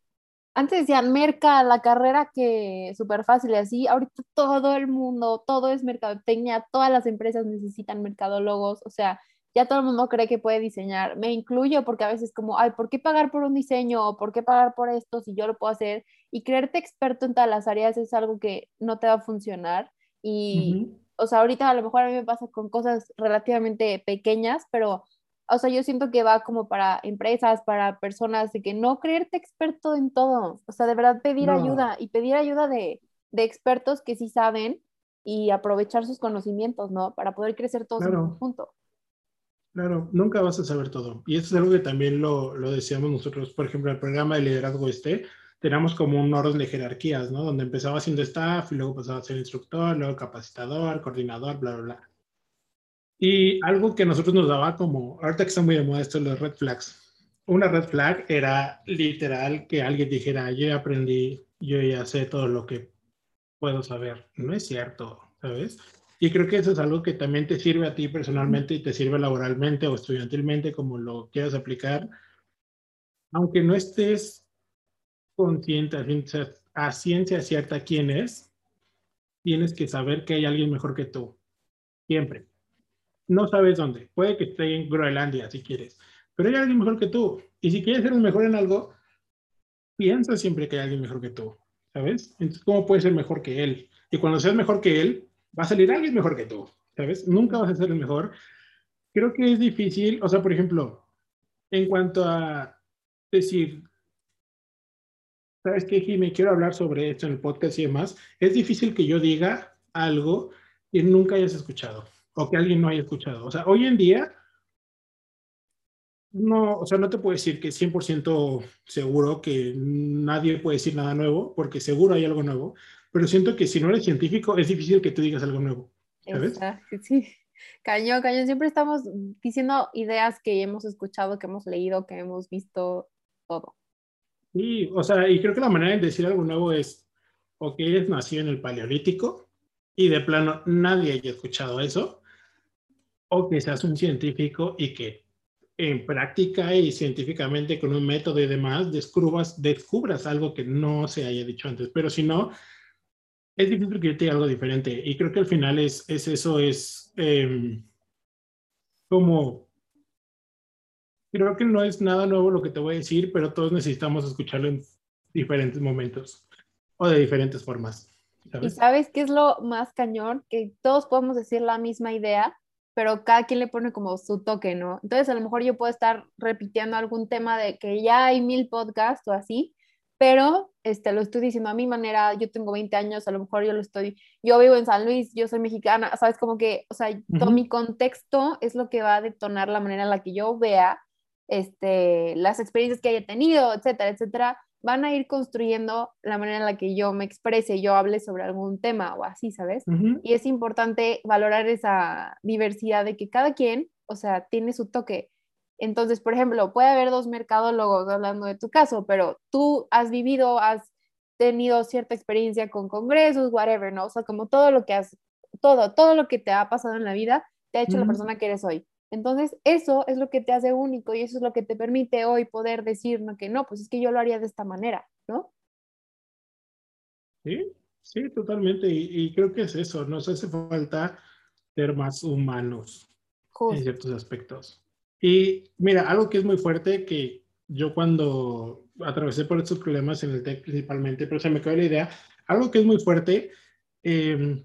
Speaker 1: antes decían merca, la carrera que súper fácil y así, ahorita todo el mundo, todo es mercadotecnia, todas las empresas necesitan mercadólogos, o sea, ya todo el mundo cree que puede diseñar, me incluyo porque a veces como, ay, ¿por qué pagar por un diseño o por qué pagar por esto si yo lo puedo hacer? Y creerte experto en todas las áreas es algo que no te va a funcionar. Y, o sea, ahorita a lo mejor a mí me pasa con cosas relativamente pequeñas, pero o sea, yo siento que va como para empresas, para personas, de que no creerte experto en todo, o sea, de verdad pedir ayuda y pedir ayuda de, de, expertos que sí saben y aprovechar sus conocimientos, ¿no? Para poder crecer todos en conjunto.
Speaker 2: Claro, nunca vas a saber todo. Y eso es algo que también lo, lo decíamos nosotros, por ejemplo, el programa de liderazgo este, teníamos como un orden de jerarquías, ¿no? Donde empezaba siendo staff y luego pasaba a ser instructor, luego capacitador, coordinador, bla, bla, bla. Y algo que nosotros nos daba como, ahorita que está muy de moda esto, los red flags. Una red flag era literal que alguien dijera, yo ya aprendí, yo ya sé todo lo que puedo saber. No es cierto, ¿sabes? Y creo que eso es algo que también te sirve a ti personalmente y te sirve laboralmente o estudiantilmente, como lo quieras aplicar. Aunque no estés consciente a ciencia cierta quién es, tienes que saber que hay alguien mejor que tú. Siempre. No sabes dónde. Puede que esté en Groenlandia si quieres, pero hay alguien mejor que tú. Y si quieres ser el mejor en algo, piensa siempre que hay alguien mejor que tú. ¿Sabes? Entonces, ¿cómo puedes ser mejor que él? Y cuando seas mejor que él, va a salir alguien mejor que tú. ¿Sabes? Nunca vas a ser el mejor. Creo que es difícil, o sea, por ejemplo, en cuanto a decir, ¿sabes qué, Jimmy? Quiero hablar sobre esto en el podcast y demás. Es difícil que yo diga algo que nunca hayas escuchado o que alguien no haya escuchado. O sea, hoy en día, no, o sea, no te puedo decir que 100% seguro que nadie puede decir nada nuevo, porque seguro hay algo nuevo, pero siento que si no eres científico, es difícil que tú digas algo nuevo. ¿sabes?
Speaker 1: Exacto, sí. Cañón, cañón. Siempre estamos diciendo ideas que hemos escuchado, que hemos leído, que hemos visto, todo.
Speaker 2: Sí, o sea, y creo que la manera de decir algo nuevo es, o que eres nacido en el Paleolítico y de plano nadie haya escuchado eso, o que seas un científico y que en práctica y científicamente con un método y demás descubras, descubras algo que no se haya dicho antes. Pero si no, es difícil que yo te diga algo diferente. Y creo que al final es, es eso, es em, como Creo que no es nada nuevo lo que te voy a decir, pero todos necesitamos escucharlo en diferentes momentos o de diferentes formas.
Speaker 1: ¿Y sabes qué es lo más cañón? Que todos podemos decir la misma idea, pero cada quien le pone como su toque, ¿no? Entonces a lo mejor yo puedo estar repitiendo algún tema de que ya hay mil podcasts o así, pero este, lo estoy diciendo a mi manera, yo tengo 20 años, a lo mejor yo lo estoy, yo vivo en San Luis, yo soy mexicana, ¿sabes? Como que, o sea, todo mi contexto es lo que va a detonar la manera en la que yo vea este, las experiencias que haya tenido, etcétera, etcétera, van a ir construyendo la manera en la que yo me exprese, yo hable sobre algún tema o así, ¿sabes? Y es importante valorar esa diversidad de que cada quien, o sea, tiene su toque. Entonces, por ejemplo, puede haber dos mercadólogos hablando de tu caso, pero tú has vivido, has tenido cierta experiencia con congresos, whatever, ¿no? O sea, como todo lo que has, todo, todo lo que te ha pasado en la vida, te ha hecho la persona que eres hoy. Entonces, eso es lo que te hace único y eso es lo que te permite hoy poder decir ¿no? que no, pues es que yo lo haría de esta manera, ¿no?
Speaker 2: Sí, sí, totalmente. Y, creo que es eso, nos hace falta ser más humanos en ciertos aspectos. Y mira, algo que es muy fuerte, que yo cuando atravesé por estos problemas en el TEC principalmente, pero se me quedó la idea, algo que es muy fuerte, em,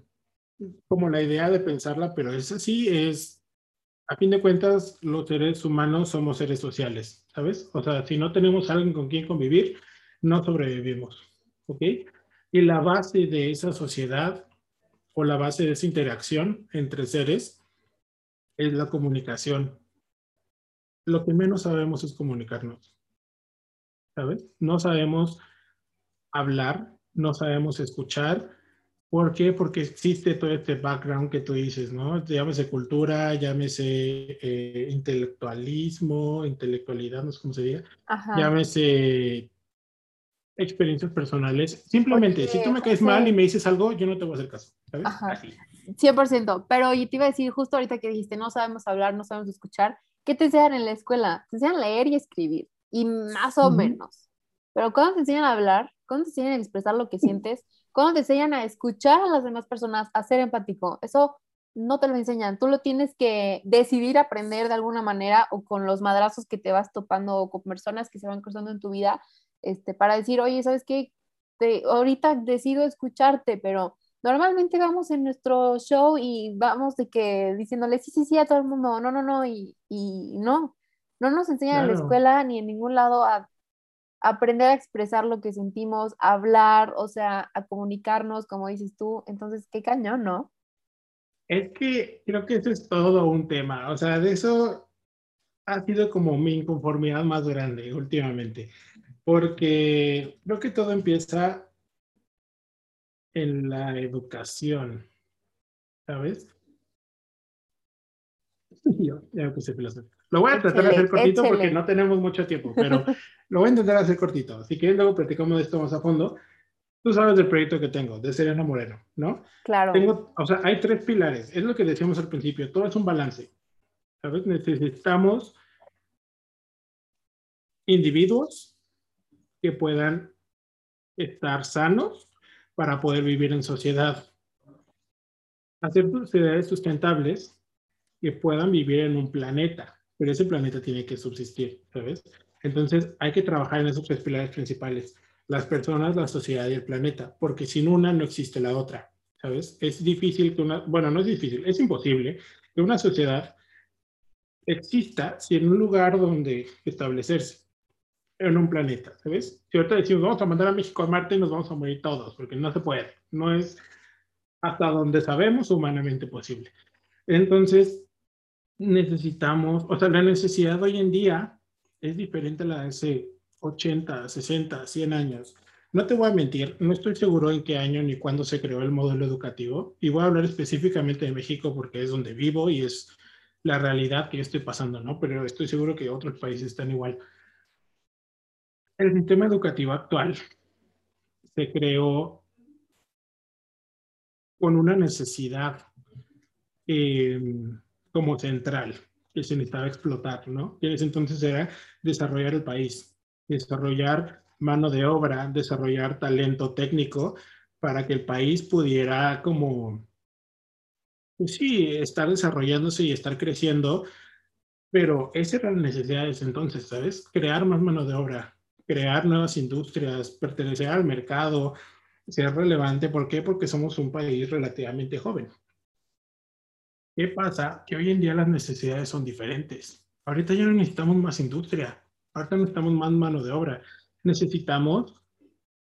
Speaker 2: como la idea de pensarla, pero es así, es a fin de cuentas, los seres humanos somos seres sociales, ¿sabes? O sea, si no tenemos alguien con quien convivir, no sobrevivimos, ¿ok? Y la base de esa sociedad o la base de esa interacción entre seres es la comunicación. Lo que menos sabemos es comunicarnos, ¿sabes? No sabemos hablar, no sabemos escuchar, ¿Por qué? Porque existe todo este background que tú dices, ¿no? Llámese cultura, llámese eh, intelectualismo, intelectualidad, no sé cómo se diga. Llámese experiencias personales. Simplemente, si tú me caes mal y me dices algo, yo no te voy a hacer caso, ¿sabes? Ajá.
Speaker 1: 100%, pero yo te iba a decir justo ahorita que dijiste, no sabemos hablar, no sabemos escuchar, ¿qué te enseñan en la escuela? Te enseñan a leer y escribir, y más o menos. Pero cuando te enseñan a hablar, cuando te enseñan a expresar lo que sientes, ¿Cómo te enseñan a escuchar a las demás personas, a ser empático? Eso no te lo enseñan. Tú lo tienes que decidir aprender de alguna manera o con los madrazos que te vas topando o con personas que se van cruzando en tu vida, este, para decir, oye, ¿sabes qué? Te, ahorita decido escucharte, pero normalmente vamos en nuestro show y vamos de que diciéndole sí, sí, sí a todo el mundo, no, no, no, y, y no, no nos enseñan en la escuela ni en ningún lado a aprender a expresar lo que sentimos, hablar, o sea, a comunicarnos, como dices tú. Entonces, qué cañón, ¿no?
Speaker 2: Es que creo que eso es todo un tema. O sea, de eso ha sido como mi inconformidad más grande últimamente. Porque creo que todo empieza en la educación, ¿sabes? Yo ya me puse filosófico. Lo voy a tratar de hacer cortito porque no tenemos mucho tiempo, pero lo voy a intentar hacer cortito. Si quieren, luego platicamos de esto más a fondo. Tú sabes del proyecto que tengo, de Serena Moreno, ¿no?
Speaker 1: Claro.
Speaker 2: Tengo, o sea, hay tres pilares. Es lo que decíamos al principio. Todo es un balance. ¿Sabes? Necesitamos individuos que puedan estar sanos para poder vivir en sociedad. hacer sociedades sustentables que puedan vivir en un planeta, pero ese planeta tiene que subsistir, ¿sabes? Entonces hay que trabajar en esos tres pilares principales, las personas, la sociedad y el planeta, porque sin una no existe la otra, ¿sabes? Es difícil que una, bueno, no es difícil, es imposible que una sociedad exista sin un lugar donde establecerse en un planeta, ¿sabes? Si ahorita decimos, vamos a mandar a México a Marte, nos vamos a morir todos, porque no se puede, no es hasta donde sabemos humanamente posible. Entonces, necesitamos, o sea, la necesidad hoy en día es diferente a la de hace 80, 60, 100 años. No te voy a mentir, no estoy seguro en qué año ni cuándo se creó el modelo educativo, y voy a hablar específicamente de México porque es donde vivo y es la realidad que yo estoy pasando, ¿no? Pero estoy seguro que otros países están igual. El sistema educativo actual se creó con una necesidad eh, como central que se necesitaba explotar, ¿no? En ese entonces era desarrollar el país, desarrollar mano de obra, desarrollar talento técnico para que el país pudiera como, pues sí, estar desarrollándose y estar creciendo, pero esa era la necesidad de entonces, ¿sabes? Crear más mano de obra, crear nuevas industrias, pertenecer al mercado, ser relevante. ¿Por qué? Porque somos un país relativamente joven. ¿Qué pasa? Que hoy en día las necesidades son diferentes. Ahorita ya no necesitamos más industria, ahorita necesitamos más mano de obra. Necesitamos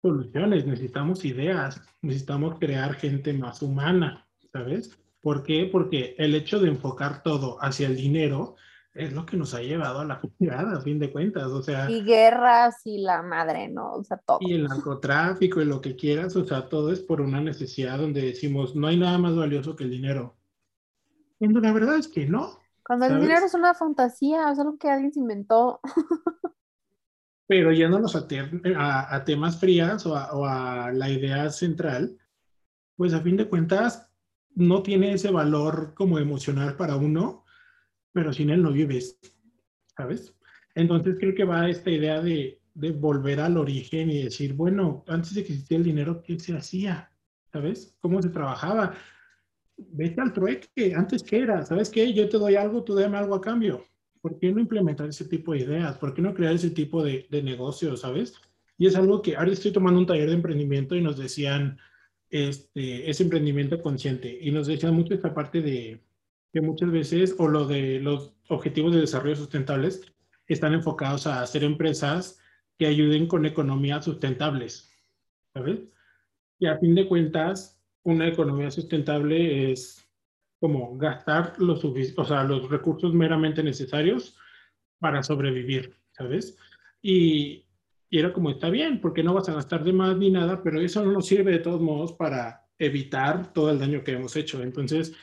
Speaker 2: soluciones, necesitamos ideas, necesitamos crear gente más humana, ¿sabes? ¿Por qué? Porque el hecho de enfocar todo hacia el dinero es lo que nos ha llevado a la comunidad, a fin de cuentas, o sea...
Speaker 1: Y guerras y la madre, ¿no? O sea, todo.
Speaker 2: Y el narcotráfico y lo que quieras, o sea, todo es por una necesidad donde decimos, no hay nada más valioso que el dinero. Cuando la verdad es que no.
Speaker 1: Cuando el dinero es una fantasía, es algo que alguien se inventó.
Speaker 2: Pero yéndonos a, a, a temas frías o a, o a la idea central, pues a fin de cuentas no tiene ese valor como emocional para uno, pero sin él no vives, ¿sabes? Entonces creo que va esta idea de, de volver al origen y decir, bueno, antes de que existiera el dinero, ¿qué se hacía? ¿Sabes? ¿Cómo se trabajaba? Vete al trueque, antes qué era, ¿sabes qué? Yo te doy algo, tú dame algo a cambio. ¿Por qué no implementar ese tipo de ideas? ¿Por qué no crear ese tipo de, de negocios, ¿sabes? Y es algo que ahora estoy tomando un taller de emprendimiento y nos decían, este, ese emprendimiento consciente, y nos decían mucho esta parte de, que muchas veces, o lo de los objetivos de desarrollo sustentables, están enfocados a hacer empresas que ayuden con economías sustentables, ¿sabes? Y a fin de cuentas, una economía sustentable es como gastar los, o sea, los recursos meramente necesarios para sobrevivir, ¿sabes? Y, y era como, está bien, porque no vas a gastar de más ni nada, pero eso no nos sirve de todos modos para evitar todo el daño que hemos hecho. Entonces,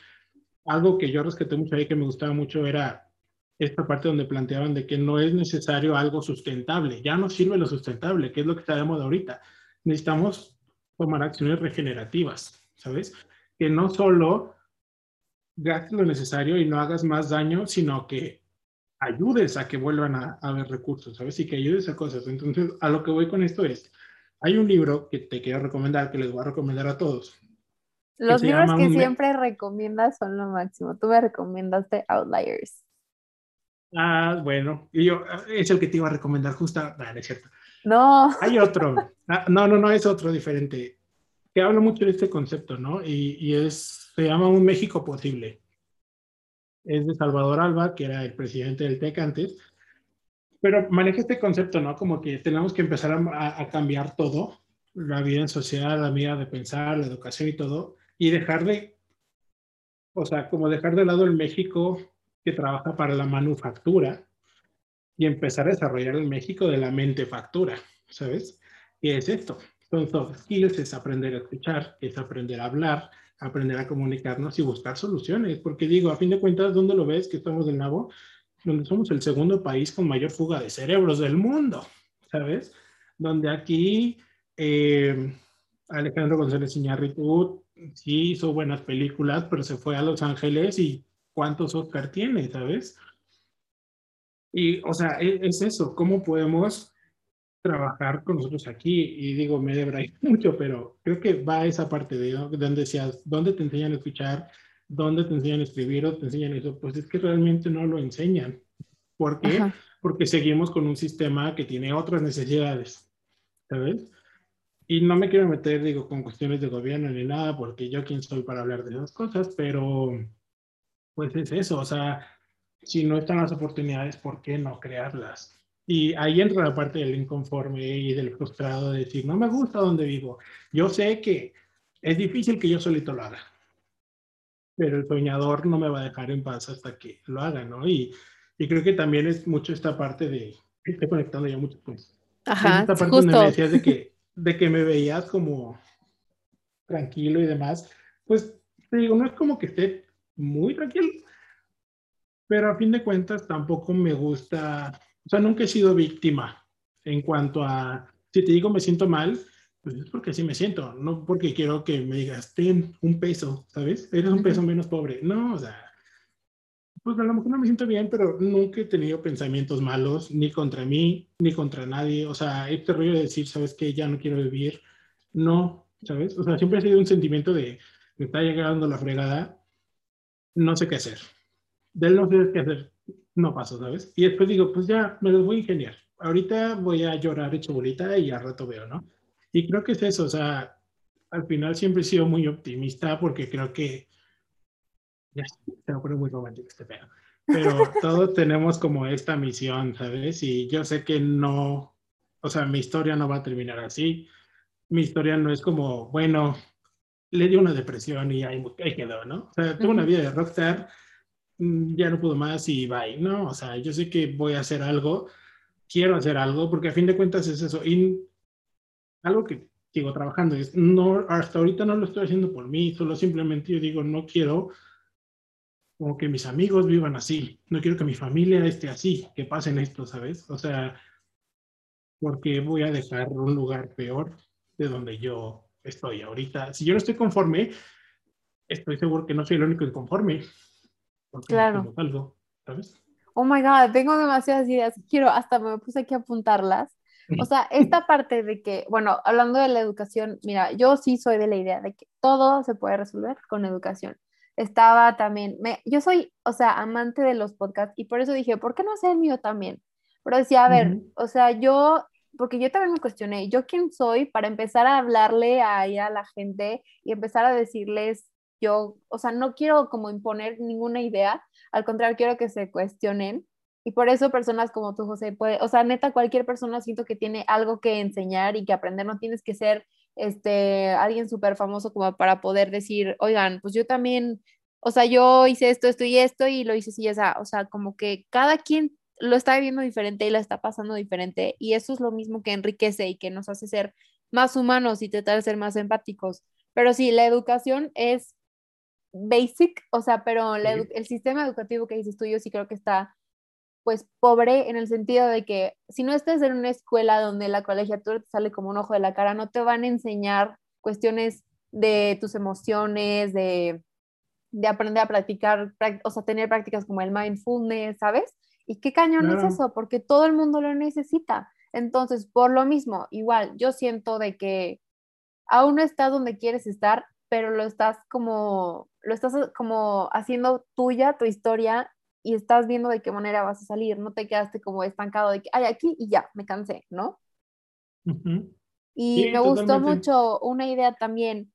Speaker 2: algo que yo rescaté mucho ahí que me gustaba mucho era esta parte donde planteaban de que no es necesario algo sustentable, ya no sirve lo sustentable, que es lo que está de ahorita. Necesitamos tomar acciones regenerativas, ¿sabes? Que no solo gastes lo necesario y no hagas más daño, sino que ayudes a que vuelvan a, haber recursos, ¿sabes? Y que ayudes a cosas. Entonces, a lo que voy con esto es, hay un libro que te quiero recomendar, que les voy a recomendar a todos,
Speaker 1: los libros que siempre recomiendas son lo máximo. Tú me recomendaste Outliers.
Speaker 2: Ah, bueno, y yo es el que te iba a recomendar justo. No, no es cierto.
Speaker 1: No.
Speaker 2: Hay otro. Ah, no, no, no, es otro diferente. Que habla mucho de este concepto, ¿no? Y, y, es, se llama Un México Posible. Es de Salvador Alba, que era el presidente del TEC antes. Pero maneja este concepto, ¿no? Como que tenemos que empezar a, a cambiar todo, la vida en sociedad, la vida de pensar, la educación y todo, y dejar de, o sea, como dejar de lado el México que trabaja para la manufactura y empezar a desarrollar el México de la mente factura, ¿sabes? Y es esto. Son soft skills, es aprender a escuchar, es aprender a hablar, aprender a comunicarnos y buscar soluciones. Porque digo, a fin de cuentas, ¿dónde lo ves que estamos del Nabo? Donde somos el segundo país con mayor fuga de cerebros del mundo, ¿sabes? Donde aquí eh, Alejandro González Iñárritu sí hizo buenas películas, pero se fue a Los Ángeles y cuántos Oscar tiene, ¿sabes? Y, o sea, e, es, eso, ¿cómo podemos trabajar con nosotros aquí y digo, me debraí mucho, pero creo que va a esa parte de donde decías, ¿dónde te enseñan a escuchar? ¿Dónde te enseñan a escribir o te enseñan eso? Pues es que realmente no lo enseñan. ¿Por qué? Porque seguimos con un sistema que tiene otras necesidades, ¿sabes? Y no me quiero meter, digo, con cuestiones de gobierno ni nada, porque yo quién soy para hablar de esas cosas, pero pues es eso, o sea, si no están las oportunidades, ¿por qué no crearlas? Y ahí entra la parte del inconforme y del frustrado de decir, no me gusta donde vivo. Yo sé que es difícil que yo solito lo haga, pero el soñador no me va a dejar en paz hasta que lo haga, ¿no? Y, y creo que también es mucho esta parte de, estoy conectando ya mucho, pues.
Speaker 1: Ajá,
Speaker 2: esta parte
Speaker 1: justo.
Speaker 2: donde me decías de que, de que me veías como tranquilo y demás, pues te digo, no es como que esté muy tranquilo, pero a fin de cuentas tampoco me gusta o sea, nunca he sido víctima en cuanto a, si te digo me siento mal, pues es porque así me siento, no porque quiero que me digas, ten un peso, ¿sabes? Eres un peso menos pobre. No, o sea, pues a lo mejor no me siento bien, pero nunca he tenido pensamientos malos, ni contra mí, ni contra nadie. O sea, este rollo de decir, ¿sabes qué? Ya no quiero vivir. No, ¿sabes? O sea, siempre ha sido un sentimiento de, me está llegando la fregada, no sé qué hacer. De no sé qué hacer no pasó, ¿sabes? Y después digo, pues ya, me los voy a ingeniar. Ahorita voy a llorar hecho bolita y al rato veo, ¿no? Y creo que es eso, o sea, al final siempre he sido muy optimista porque creo que, ya, se me pone muy romántico este pedo, pero todos tenemos como esta misión, ¿sabes? Y yo sé que no, o sea, mi historia no va a terminar así. Mi historia no es como, bueno, le dio una depresión y ahí, ahí quedó, ¿no? O sea, tuve una vida de rockstar ya no puedo más y bye, ¿no? O sea, yo sé que voy a hacer algo, quiero hacer algo, porque a fin de cuentas es eso. Y algo que sigo trabajando es, no, hasta ahorita no lo estoy haciendo por mí, solo simplemente yo digo, no quiero como que mis amigos vivan así, no quiero que mi familia esté así, que pasen esto, ¿sabes? O sea, porque voy a dejar un lugar peor de donde yo estoy ahorita. Si yo no estoy conforme, estoy seguro que no soy el único inconforme
Speaker 1: claro.
Speaker 2: algo, ¿sabes?
Speaker 1: Oh my God, tengo demasiadas ideas. Quiero, hasta me puse aquí a apuntarlas. O sea, esta parte de que, bueno, hablando de la educación, mira, yo sí soy de la idea de que todo se puede resolver con educación. Estaba también, me, yo soy, o sea, amante de los podcasts y por eso dije, ¿por qué no hacer el mío también? Pero decía, a ver, o sea, yo, porque yo también me cuestioné, ¿yo quién soy para empezar a hablarle a, a la gente y empezar a decirles yo, o sea, no quiero como imponer ninguna idea, al contrario, quiero que se cuestionen. Y por eso personas como tú, José, puede, o sea, neta, cualquier persona siento que tiene algo que enseñar y que aprender, no tienes que ser este, alguien súper famoso como para poder decir, oigan, pues yo también, o sea, yo hice esto, esto y esto y lo hice así, esa, o sea, como que cada quien lo está viviendo diferente y lo está pasando diferente y eso es lo mismo que enriquece y que nos hace ser más humanos y tratar de ser más empáticos. Pero sí, la educación es basic, o sea, pero el sistema educativo que dices tú, yo sí creo que está pues pobre en el sentido de que si no estás en una escuela donde la colegiatura te sale como un ojo de la cara, no te van a enseñar cuestiones de tus emociones, de, de aprender a practicar, o sea, tener prácticas como el mindfulness, ¿sabes? Y qué cañón es eso, porque todo el mundo lo necesita. Entonces, por lo mismo, igual, yo siento de que aún no estás donde quieres estar, pero lo estás como, lo estás como haciendo tuya, tu historia, y estás viendo de qué manera vas a salir, no te quedaste como estancado de que, ay, aquí y ya, me cansé, ¿no? Y me gustó mucho una idea también,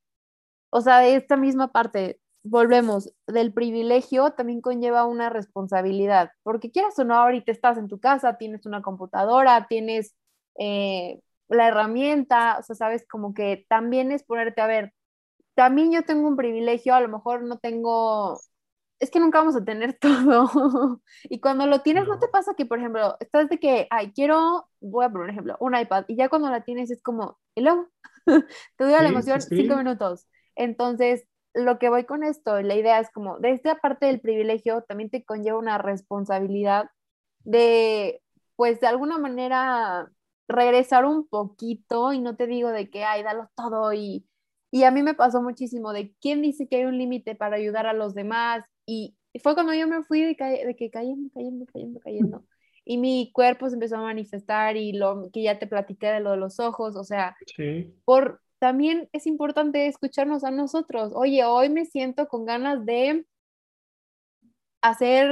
Speaker 1: o sea, de esta misma parte, volvemos, del privilegio también conlleva una responsabilidad, porque quieras o no, ahorita estás en tu casa, tienes una computadora, tienes eh, la herramienta, o sea, sabes, como que también es ponerte a ver, también yo tengo un privilegio, a lo mejor no tengo, es que nunca vamos a tener todo. y cuando lo tienes, no. te pasa que, por ejemplo, estás de que, ay, quiero, voy a poner un ejemplo, un iPad, y ya cuando la tienes es como, y luego, te doy la emoción cinco minutos. Entonces, lo que voy con esto, la idea es como, de esta parte del privilegio, también te conlleva una responsabilidad de, pues, de alguna manera regresar un poquito y no te digo de que, ay, dalo todo y y a mí me pasó muchísimo de quién dice que hay un límite para ayudar a los demás. Y fue cuando yo me fui de, que cayendo, cayendo, cayendo, cayendo. y mi cuerpo se empezó a manifestar y lo que ya te platiqué de lo de los ojos, o sea, por también es importante escucharnos a nosotros. Oye, hoy me siento con ganas de hacer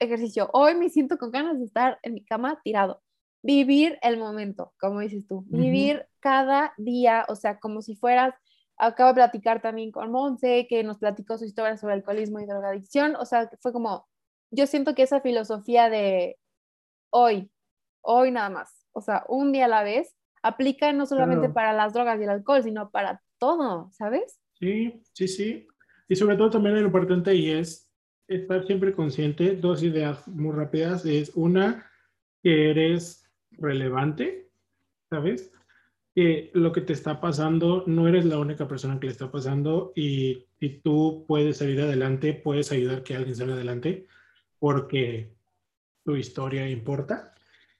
Speaker 1: ejercicio. Hoy me siento con ganas de estar en mi cama tirado. Vivir el momento, como dices tú. Vivir cada día, o sea, como si fueras. Acabo de platicar también con Monse, que nos platicó su historia sobre alcoholismo y drogadicción. O sea, fue como, yo siento que esa filosofía de hoy, hoy nada más, o sea, un día a la vez, aplica no solamente para las drogas y el alcohol, sino para todo, ¿sabes?
Speaker 2: Sí, sí, sí. Y sobre todo también lo importante y es estar siempre consciente, dos ideas muy rápidas, es una, que eres relevante, ¿sabes? Que lo que te está pasando, no eres la única persona que le está pasando y, y tú puedes salir adelante, puedes ayudar que alguien salga adelante, porque tu historia importa.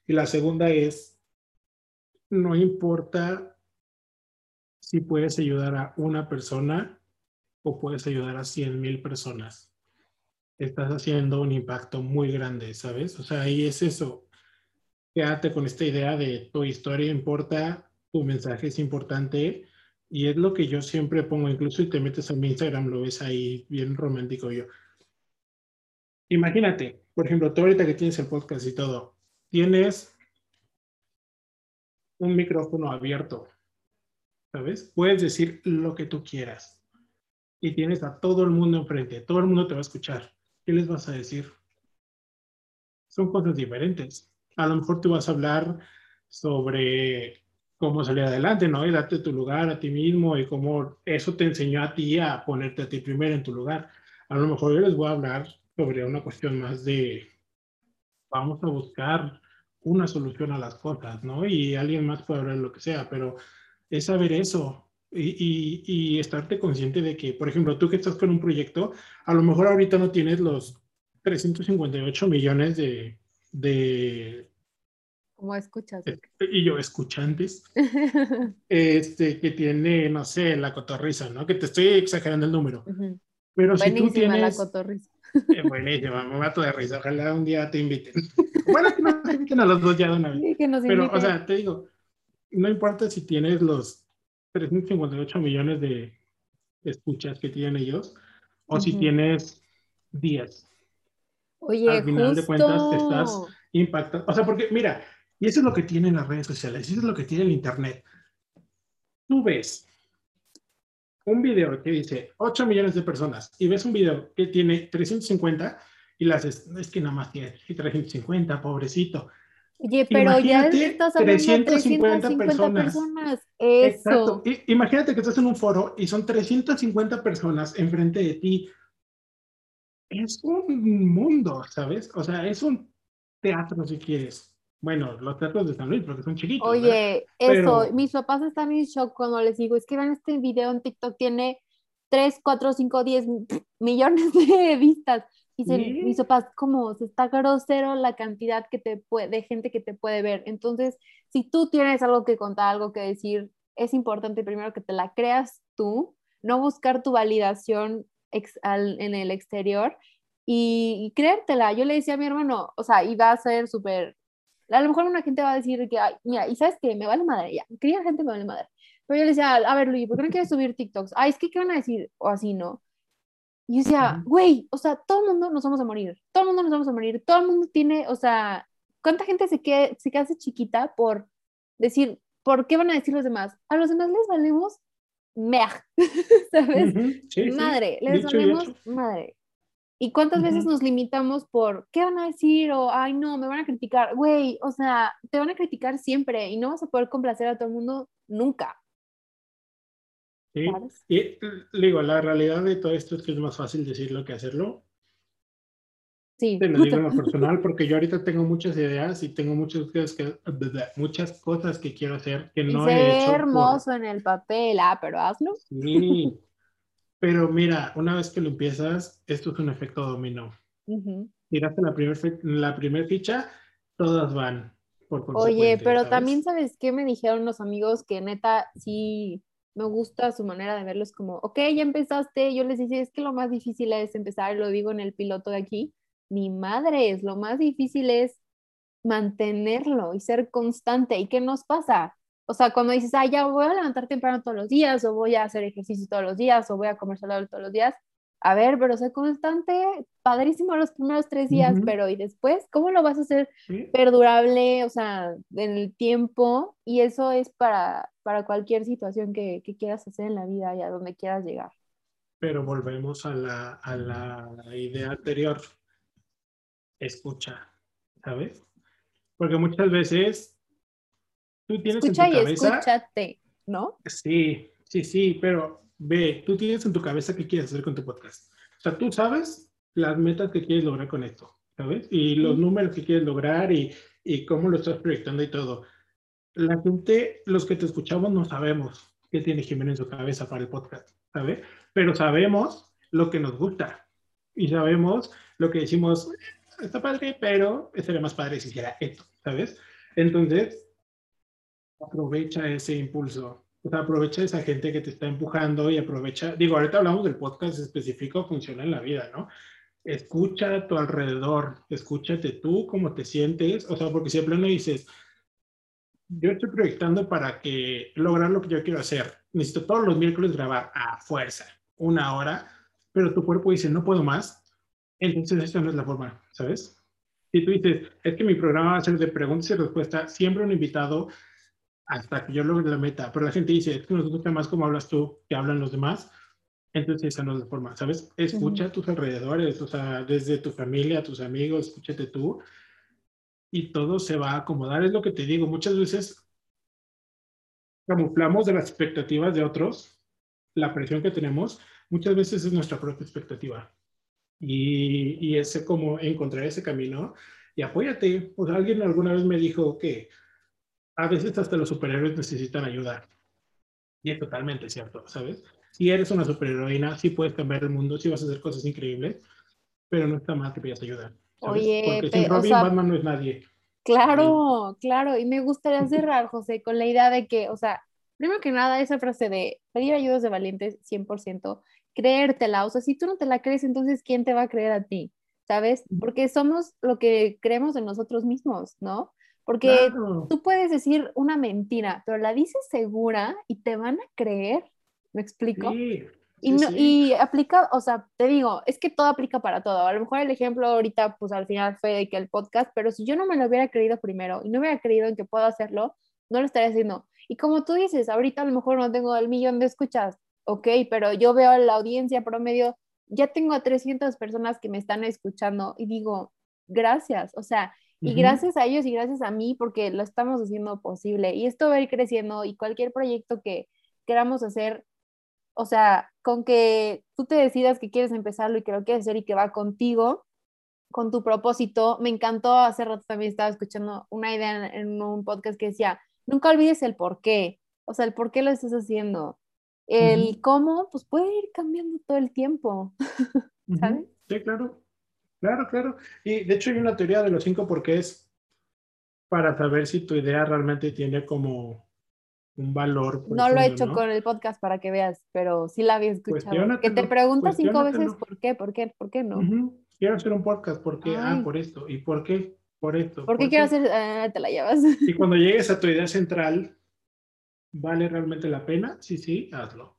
Speaker 2: Y la segunda es, no importa si puedes ayudar a una persona o puedes ayudar a cien mil personas estás haciendo un impacto muy grande, ¿sabes? O sea, ahí es eso. Quédate con esta idea de tu historia importa, tu mensaje es importante y es lo que yo siempre pongo, incluso si te metes a mi Instagram, lo ves ahí bien romántico yo. Imagínate, por ejemplo, tú ahorita que tienes el podcast y todo, tienes un micrófono abierto, ¿sabes? Puedes decir lo que tú quieras y tienes a todo el mundo enfrente, todo el mundo te va a escuchar. ¿qué les vas a decir? Son cosas diferentes. A lo mejor tú vas a hablar sobre cómo salir adelante, ¿no? Y date tu lugar a ti mismo y cómo eso te enseñó a ti a ponerte a ti primero en tu lugar. A lo mejor yo les voy a hablar sobre una cuestión más de, vamos a buscar una solución a las cosas, ¿no? Y alguien más puede hablar lo que sea, pero es saber eso, y, y, estarte consciente de que, por ejemplo, tú que estás con un proyecto, a lo mejor ahorita no tienes los 358 millones de... de
Speaker 1: Como escuchas.
Speaker 2: y yo, escuchantes, este, que tiene, no sé, la cotorriza, ¿no? Que te estoy exagerando el número. Pero si tú tienes... la cotorriza. Eh, buenísima, me mato de risa. Ojalá un día te inviten. bueno, que nos inviten a los dos ya de una vez. Sí, que nos Pero, o sea, te digo, no importa si tienes los 358 millones de escuchas que tienen ellos, o si tienes 10.
Speaker 1: Oye,
Speaker 2: al final de cuentas te estás impactando. O sea, porque mira, y eso es lo que tienen las redes sociales, eso es lo que tiene el Internet. Tú ves un video que dice 8 millones de personas y ves un video que tiene 350 y las es, es que nada más tiene 350, pobrecito.
Speaker 1: Oye, pero ya estás hablando 350 de 350 personas. personas. Eso. Exacto.
Speaker 2: imagínate que estás en un foro y son 350 personas enfrente de ti. Es un mundo, ¿sabes? O sea, es un teatro si quieres. Bueno, los teatros de San Luis, porque son chiquitos.
Speaker 1: Oye, eso, mis papás están en shock cuando les digo, es que ven este video en TikTok, tiene 3, 4, 5, 10 millones de vistas. Y se me hizo paz, como se está grosero la cantidad que te puede, de gente que te puede ver. Entonces, si tú tienes algo que contar, algo que decir, es importante primero que te la creas tú, no buscar tu validación en el exterior y, creértela. Yo le decía a mi hermano, o sea, iba a ser súper, a lo mejor una gente va a decir que, mira, y sabes que me vale madre, ya, quería gente me vale madre. Pero yo le decía, a ver, Luis, ¿por qué no quieres subir TikToks? Ay, es que, ¿qué van a decir? O así, ¿no? Y yo decía, güey, o sea, todo el mundo nos vamos a morir, todo el mundo nos vamos a morir, todo el mundo tiene, o sea, ¿cuánta gente se, queda, se hace chiquita por decir, ¿por qué van a decir los demás? A los demás les valemos meh, ¿sabes? madre, les valemos madre. ¿Y cuántas veces nos limitamos por qué van a decir o ay no, me van a criticar? Güey, o sea, te van a criticar siempre y no vas a poder complacer a todo el mundo nunca.
Speaker 2: Sí. Y digo, la realidad de todo esto es que es más fácil decirlo que hacerlo.
Speaker 1: Sí.
Speaker 2: Te lo digo en lo personal porque yo ahorita tengo muchas ideas y tengo muchas cosas que, muchas cosas que quiero hacer que no he hecho.
Speaker 1: hermoso en el papel, ah, pero hazlo.
Speaker 2: Sí. Pero mira, una vez que lo empiezas, esto es un efecto dominó. Tiraste la primera la primer ficha, todas van. Por
Speaker 1: Oye, pero también sabes qué me dijeron los amigos que neta sí me gusta su manera de verlos como, ok, ya empezaste, yo les decía, es que lo más difícil es empezar, lo digo en el piloto de aquí, mi madre es, lo más difícil es mantenerlo y ser constante. ¿Y qué nos pasa? O sea, cuando dices, ah, ya voy a levantar temprano todos los días, o voy a hacer ejercicio todos los días, o voy a comer saludable todos los días, a ver, pero ser constante, padrísimo los primeros tres días, pero ¿y después? ¿Cómo lo vas a hacer perdurable, o sea, en el tiempo? Y eso es para, para cualquier situación que, que, quieras hacer en la vida y a donde quieras llegar.
Speaker 2: Pero volvemos a la, a la idea anterior. Escucha, ¿sabes? Porque muchas veces tú tienes
Speaker 1: Escucha en tu cabeza... y escúchate, ¿no?
Speaker 2: Sí, sí, sí, pero ve, tú tienes en tu cabeza qué quieres hacer con tu podcast. O sea, tú sabes las metas que quieres lograr con esto, ¿sabes? Y los números que quieres lograr y, y cómo lo estás proyectando y todo. La gente, los que te escuchamos, no sabemos qué tiene Jimena en su cabeza para el podcast, ¿sabes? Pero sabemos lo que nos gusta y sabemos lo que decimos, está padre, pero sería más padre si hiciera esto, ¿sabes? Entonces, aprovecha ese impulso o sea, aprovecha esa gente que te está empujando y aprovecha, digo, ahorita hablamos del podcast específico, funciona en la vida, ¿no? Escucha a tu alrededor, escúchate tú, cómo te sientes, o sea, porque si no dices, yo estoy proyectando para que lograr lo que yo quiero hacer, necesito todos los miércoles grabar a fuerza, una hora, pero tu cuerpo dice, no puedo más, entonces esa no es la forma, ¿sabes? Si tú dices, es que mi programa va a ser de preguntas y respuestas, siempre un invitado hasta que yo logre la meta. Pero la gente dice, es que nos gusta más cómo hablas tú que hablan los demás. Entonces esa no es la forma, ¿sabes? Escucha a tus alrededores, o sea, desde tu familia, tus amigos, escúchate tú y todo se va a acomodar. Es lo que te digo, muchas veces camuflamos de las expectativas de otros, la presión que tenemos, muchas veces es nuestra propia expectativa. Y, y ese como encontrar ese camino y apóyate. O sea, alguien alguna vez me dijo que a veces hasta los superhéroes necesitan ayuda. Y es totalmente cierto, ¿sabes? Si eres una superheroína, sí puedes cambiar el mundo, sí vas a hacer cosas increíbles, pero no está mal que pidas ayuda.
Speaker 1: Oye,
Speaker 2: Porque sin Robin, Batman no es nadie.
Speaker 1: Claro, claro. Y me gustaría cerrar, José, con la idea de que, o sea, primero que nada, esa frase de pedir ayudas de valientes, 100%, creértela. O sea, si tú no te la crees, entonces, ¿quién te va a creer a ti? ¿Sabes? Porque somos lo que creemos en nosotros mismos, ¿no? Porque tú puedes decir una mentira, pero la dices segura y te van a creer. ¿Me explico? Sí, y, y aplica, o sea, te digo, es que todo aplica para todo. A lo mejor el ejemplo ahorita, pues al final fue de que el podcast, pero si yo no me lo hubiera creído primero y no hubiera creído en que puedo hacerlo, no lo estaría haciendo. Y como tú dices, ahorita a lo mejor no tengo el millón de escuchas, ok, pero yo veo la audiencia promedio, ya tengo a 300 personas que me están escuchando y digo, gracias, o sea, y gracias a ellos y gracias a mí porque lo estamos haciendo posible. Y esto va a ir creciendo y cualquier proyecto que queramos hacer, o sea, con que tú te decidas que quieres empezarlo y que lo quieres hacer y que va contigo, con tu propósito. Me encantó, hace rato también estaba escuchando una idea en, un podcast que decía, nunca olvides el por qué, o sea, el por qué lo estás haciendo. El cómo, pues puede ir cambiando todo el tiempo, ¿sabes?
Speaker 2: Sí, claro. Claro, claro. Y de hecho hay una teoría de los cinco porqués para saber si tu idea realmente tiene como un valor.
Speaker 1: No lo he hecho con el podcast para que veas, pero sí la había escuchado. que te preguntas cinco veces por qué, por qué, por qué no.
Speaker 2: Quiero hacer un podcast, ¿por qué? Ah, por esto. ¿Y por qué? Por esto.
Speaker 1: ¿Por, qué quiero hacer? Ah, te la llevas.
Speaker 2: Y cuando llegues a tu idea central, ¿vale realmente la pena? Sí, sí, hazlo.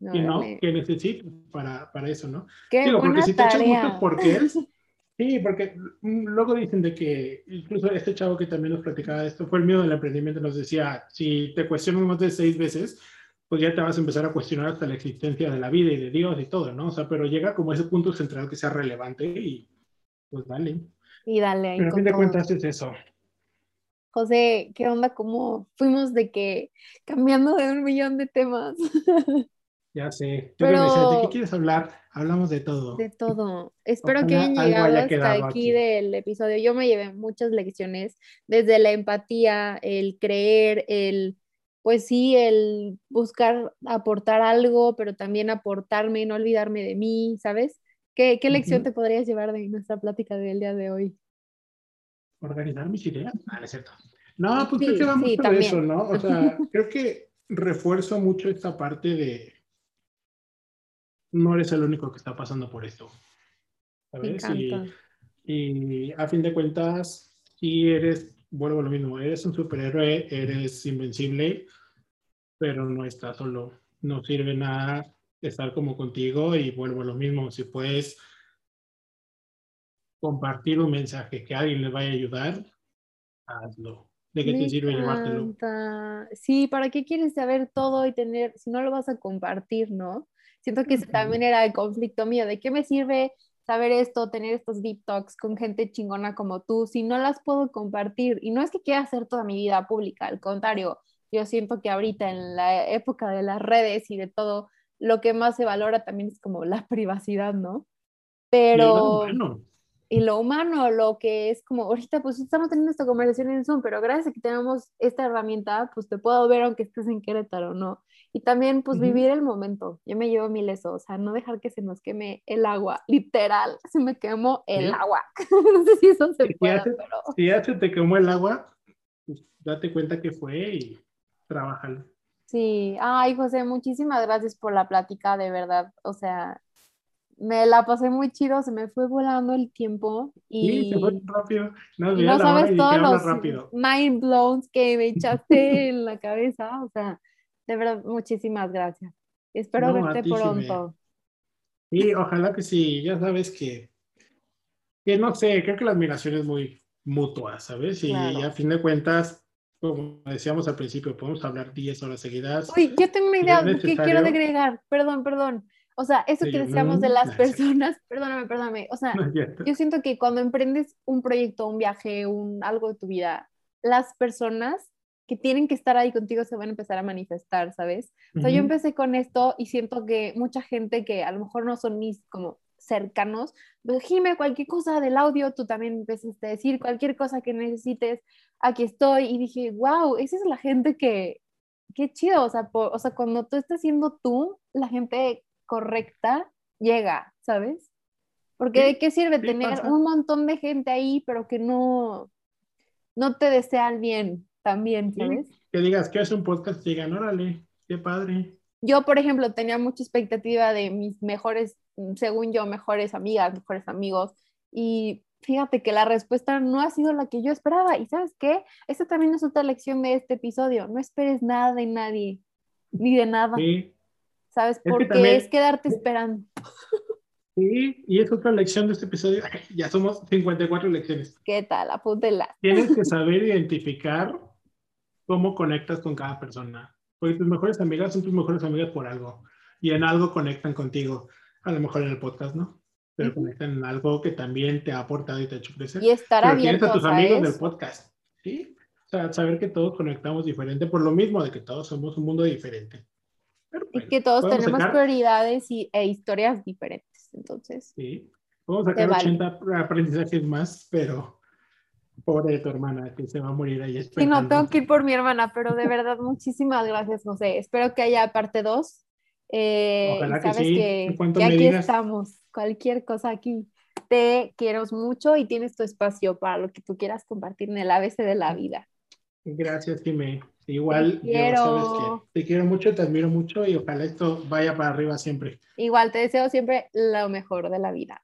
Speaker 2: y no, ¿qué necesitas para, para eso, no?
Speaker 1: Qué Digo, porque si te echas muchos
Speaker 2: porqués, Sí, porque mm, luego dicen de que, incluso este chavo que también nos platicaba esto, fue el miedo del emprendimiento, nos decía, si te cuestionas más de seis veces, pues ya te vas a empezar a cuestionar hasta la existencia de la vida y de Dios y todo, ¿no? O sea, pero llega como ese punto central que sea relevante y pues dale.
Speaker 1: Y dale.
Speaker 2: Pero a fin de cuentas es eso.
Speaker 1: José, ¿qué onda? ¿Cómo fuimos de que cambiando de un millón de temas?
Speaker 2: Ya sé. Pero... ¿de qué quieres hablar? Hablamos de todo.
Speaker 1: De todo. Espero que hayan llegado hasta aquí, del episodio. Yo me llevé muchas lecciones, desde la empatía, el creer, el, pues sí, el buscar aportar algo, pero también aportarme, no olvidarme de mí, ¿sabes? ¿Qué, qué lección te podrías llevar de nuestra plática del día de hoy?
Speaker 2: Organizar mis ideas. Ah, es cierto. No, pues creo que va mucho de eso, ¿no? O sea, creo que refuerzo mucho esta parte de no eres el único que está pasando por esto. ¿Sabes? Y, y, a fin de cuentas, sí eres, vuelvo a lo mismo, eres un superhéroe, eres invencible, pero no estás solo. No sirve nada estar como contigo y vuelvo a lo mismo. Si puedes compartir un mensaje que a alguien le vaya a ayudar, hazlo. ¿De qué te sirve llevártelo?
Speaker 1: Sí, ¿para qué quieres saber todo y tener, si no lo vas a compartir, no? Siento que ese también era el conflicto mío, ¿de qué me sirve saber esto, tener estos deep talks con gente chingona como tú, si no las puedo compartir? Y no es que quiera hacer toda mi vida pública, al contrario, yo siento que ahorita en la época de las redes y de todo, lo que más se valora también es como la privacidad, ¿no? Pero y lo humano, lo que es como, ahorita pues estamos teniendo esta conversación en Zoom, pero gracias a que tenemos esta herramienta, pues te puedo ver aunque estés en Querétaro, ¿no? Y también pues vivir el momento. Yo me llevo mil eso, o sea, no dejar que se nos queme el agua, literal, se me quemó el agua. no sé si eso se puede, pero...
Speaker 2: Si ya se te quemó el agua, pues date cuenta que fue y trabajalo.
Speaker 1: Sí, ay José, muchísimas gracias por la plática, de verdad. O sea, me la pasé muy chido, se me fue volando el tiempo y,
Speaker 2: sí, se fue rápido. No,
Speaker 1: no sabes todos los rápido. mind blowns que me echaste en la cabeza, o sea, de verdad, muchísimas gracias. Espero verte pronto.
Speaker 2: Sí, ojalá que sí, ya sabes que, que no sé, creo que la admiración es muy mutua, ¿sabes? Y a fin de cuentas, como decíamos al principio, podemos hablar 10 horas seguidas.
Speaker 1: Uy, yo tengo una idea que quiero agregar, perdón, perdón. O sea, eso que decíamos de las personas, perdóname, perdóname, o sea, yo siento que cuando emprendes un proyecto, un viaje, un algo de tu vida, las personas que tienen que estar ahí contigo se van a empezar a manifestar, ¿sabes? O sea, yo empecé con esto y siento que mucha gente que a lo mejor no son mis como cercanos, pues Jime, cualquier cosa del audio, tú también empezaste a decir, cualquier cosa que necesites, aquí estoy, y dije, wow, esa es la gente que, qué chido, o sea, o sea, cuando tú estás siendo tú, la gente correcta llega, ¿sabes? Porque de qué sirve tener un montón de gente ahí, pero que no, no te desean bien también, ¿sabes?
Speaker 2: que digas que es un podcast y digan, órale, qué padre.
Speaker 1: Yo, por ejemplo, tenía mucha expectativa de mis mejores, según yo, mejores amigas, mejores amigos, y fíjate que la respuesta no ha sido la que yo esperaba. ¿Y sabes qué? Esta también es otra lección de este episodio. No esperes nada de nadie, ni de nada. Sí. ¿sabes? Porque es quedarte esperando.
Speaker 2: Sí, y es otra lección de este episodio. Ya somos 54 lecciones.
Speaker 1: ¿Qué tal? Apúntela.
Speaker 2: Tienes que saber identificar cómo conectas con cada persona. Porque tus mejores amigas son tus mejores amigas por algo. Y en algo conectan contigo. A lo mejor en el podcast, ¿no? Pero conectan en algo que también te ha aportado y te ha hecho crecer.
Speaker 1: Y estar Pero abierto
Speaker 2: a tus amigos del podcast. ¿sí? O sea, saber que todos conectamos diferente por lo mismo de que todos somos un mundo diferente
Speaker 1: y que todos tenemos prioridades y, e historias diferentes, entonces.
Speaker 2: Sí, vamos a sacar 80 aprendizajes más, pero pobre tu hermana que se va a morir ahí.
Speaker 1: Sí, no, tengo que ir por mi hermana, pero de verdad, muchísimas gracias, José. Espero que haya parte 2. Eh, Ojalá que sí. Que ya aquí estamos, cualquier cosa aquí. Te quiero mucho y tienes tu espacio para lo que tú quieras compartir en el ABC de la vida.
Speaker 2: Gracias, Jimé. Igual, te quiero. te quiero mucho, te admiro mucho y ojalá esto vaya para arriba siempre.
Speaker 1: Igual, te deseo siempre lo mejor de la vida.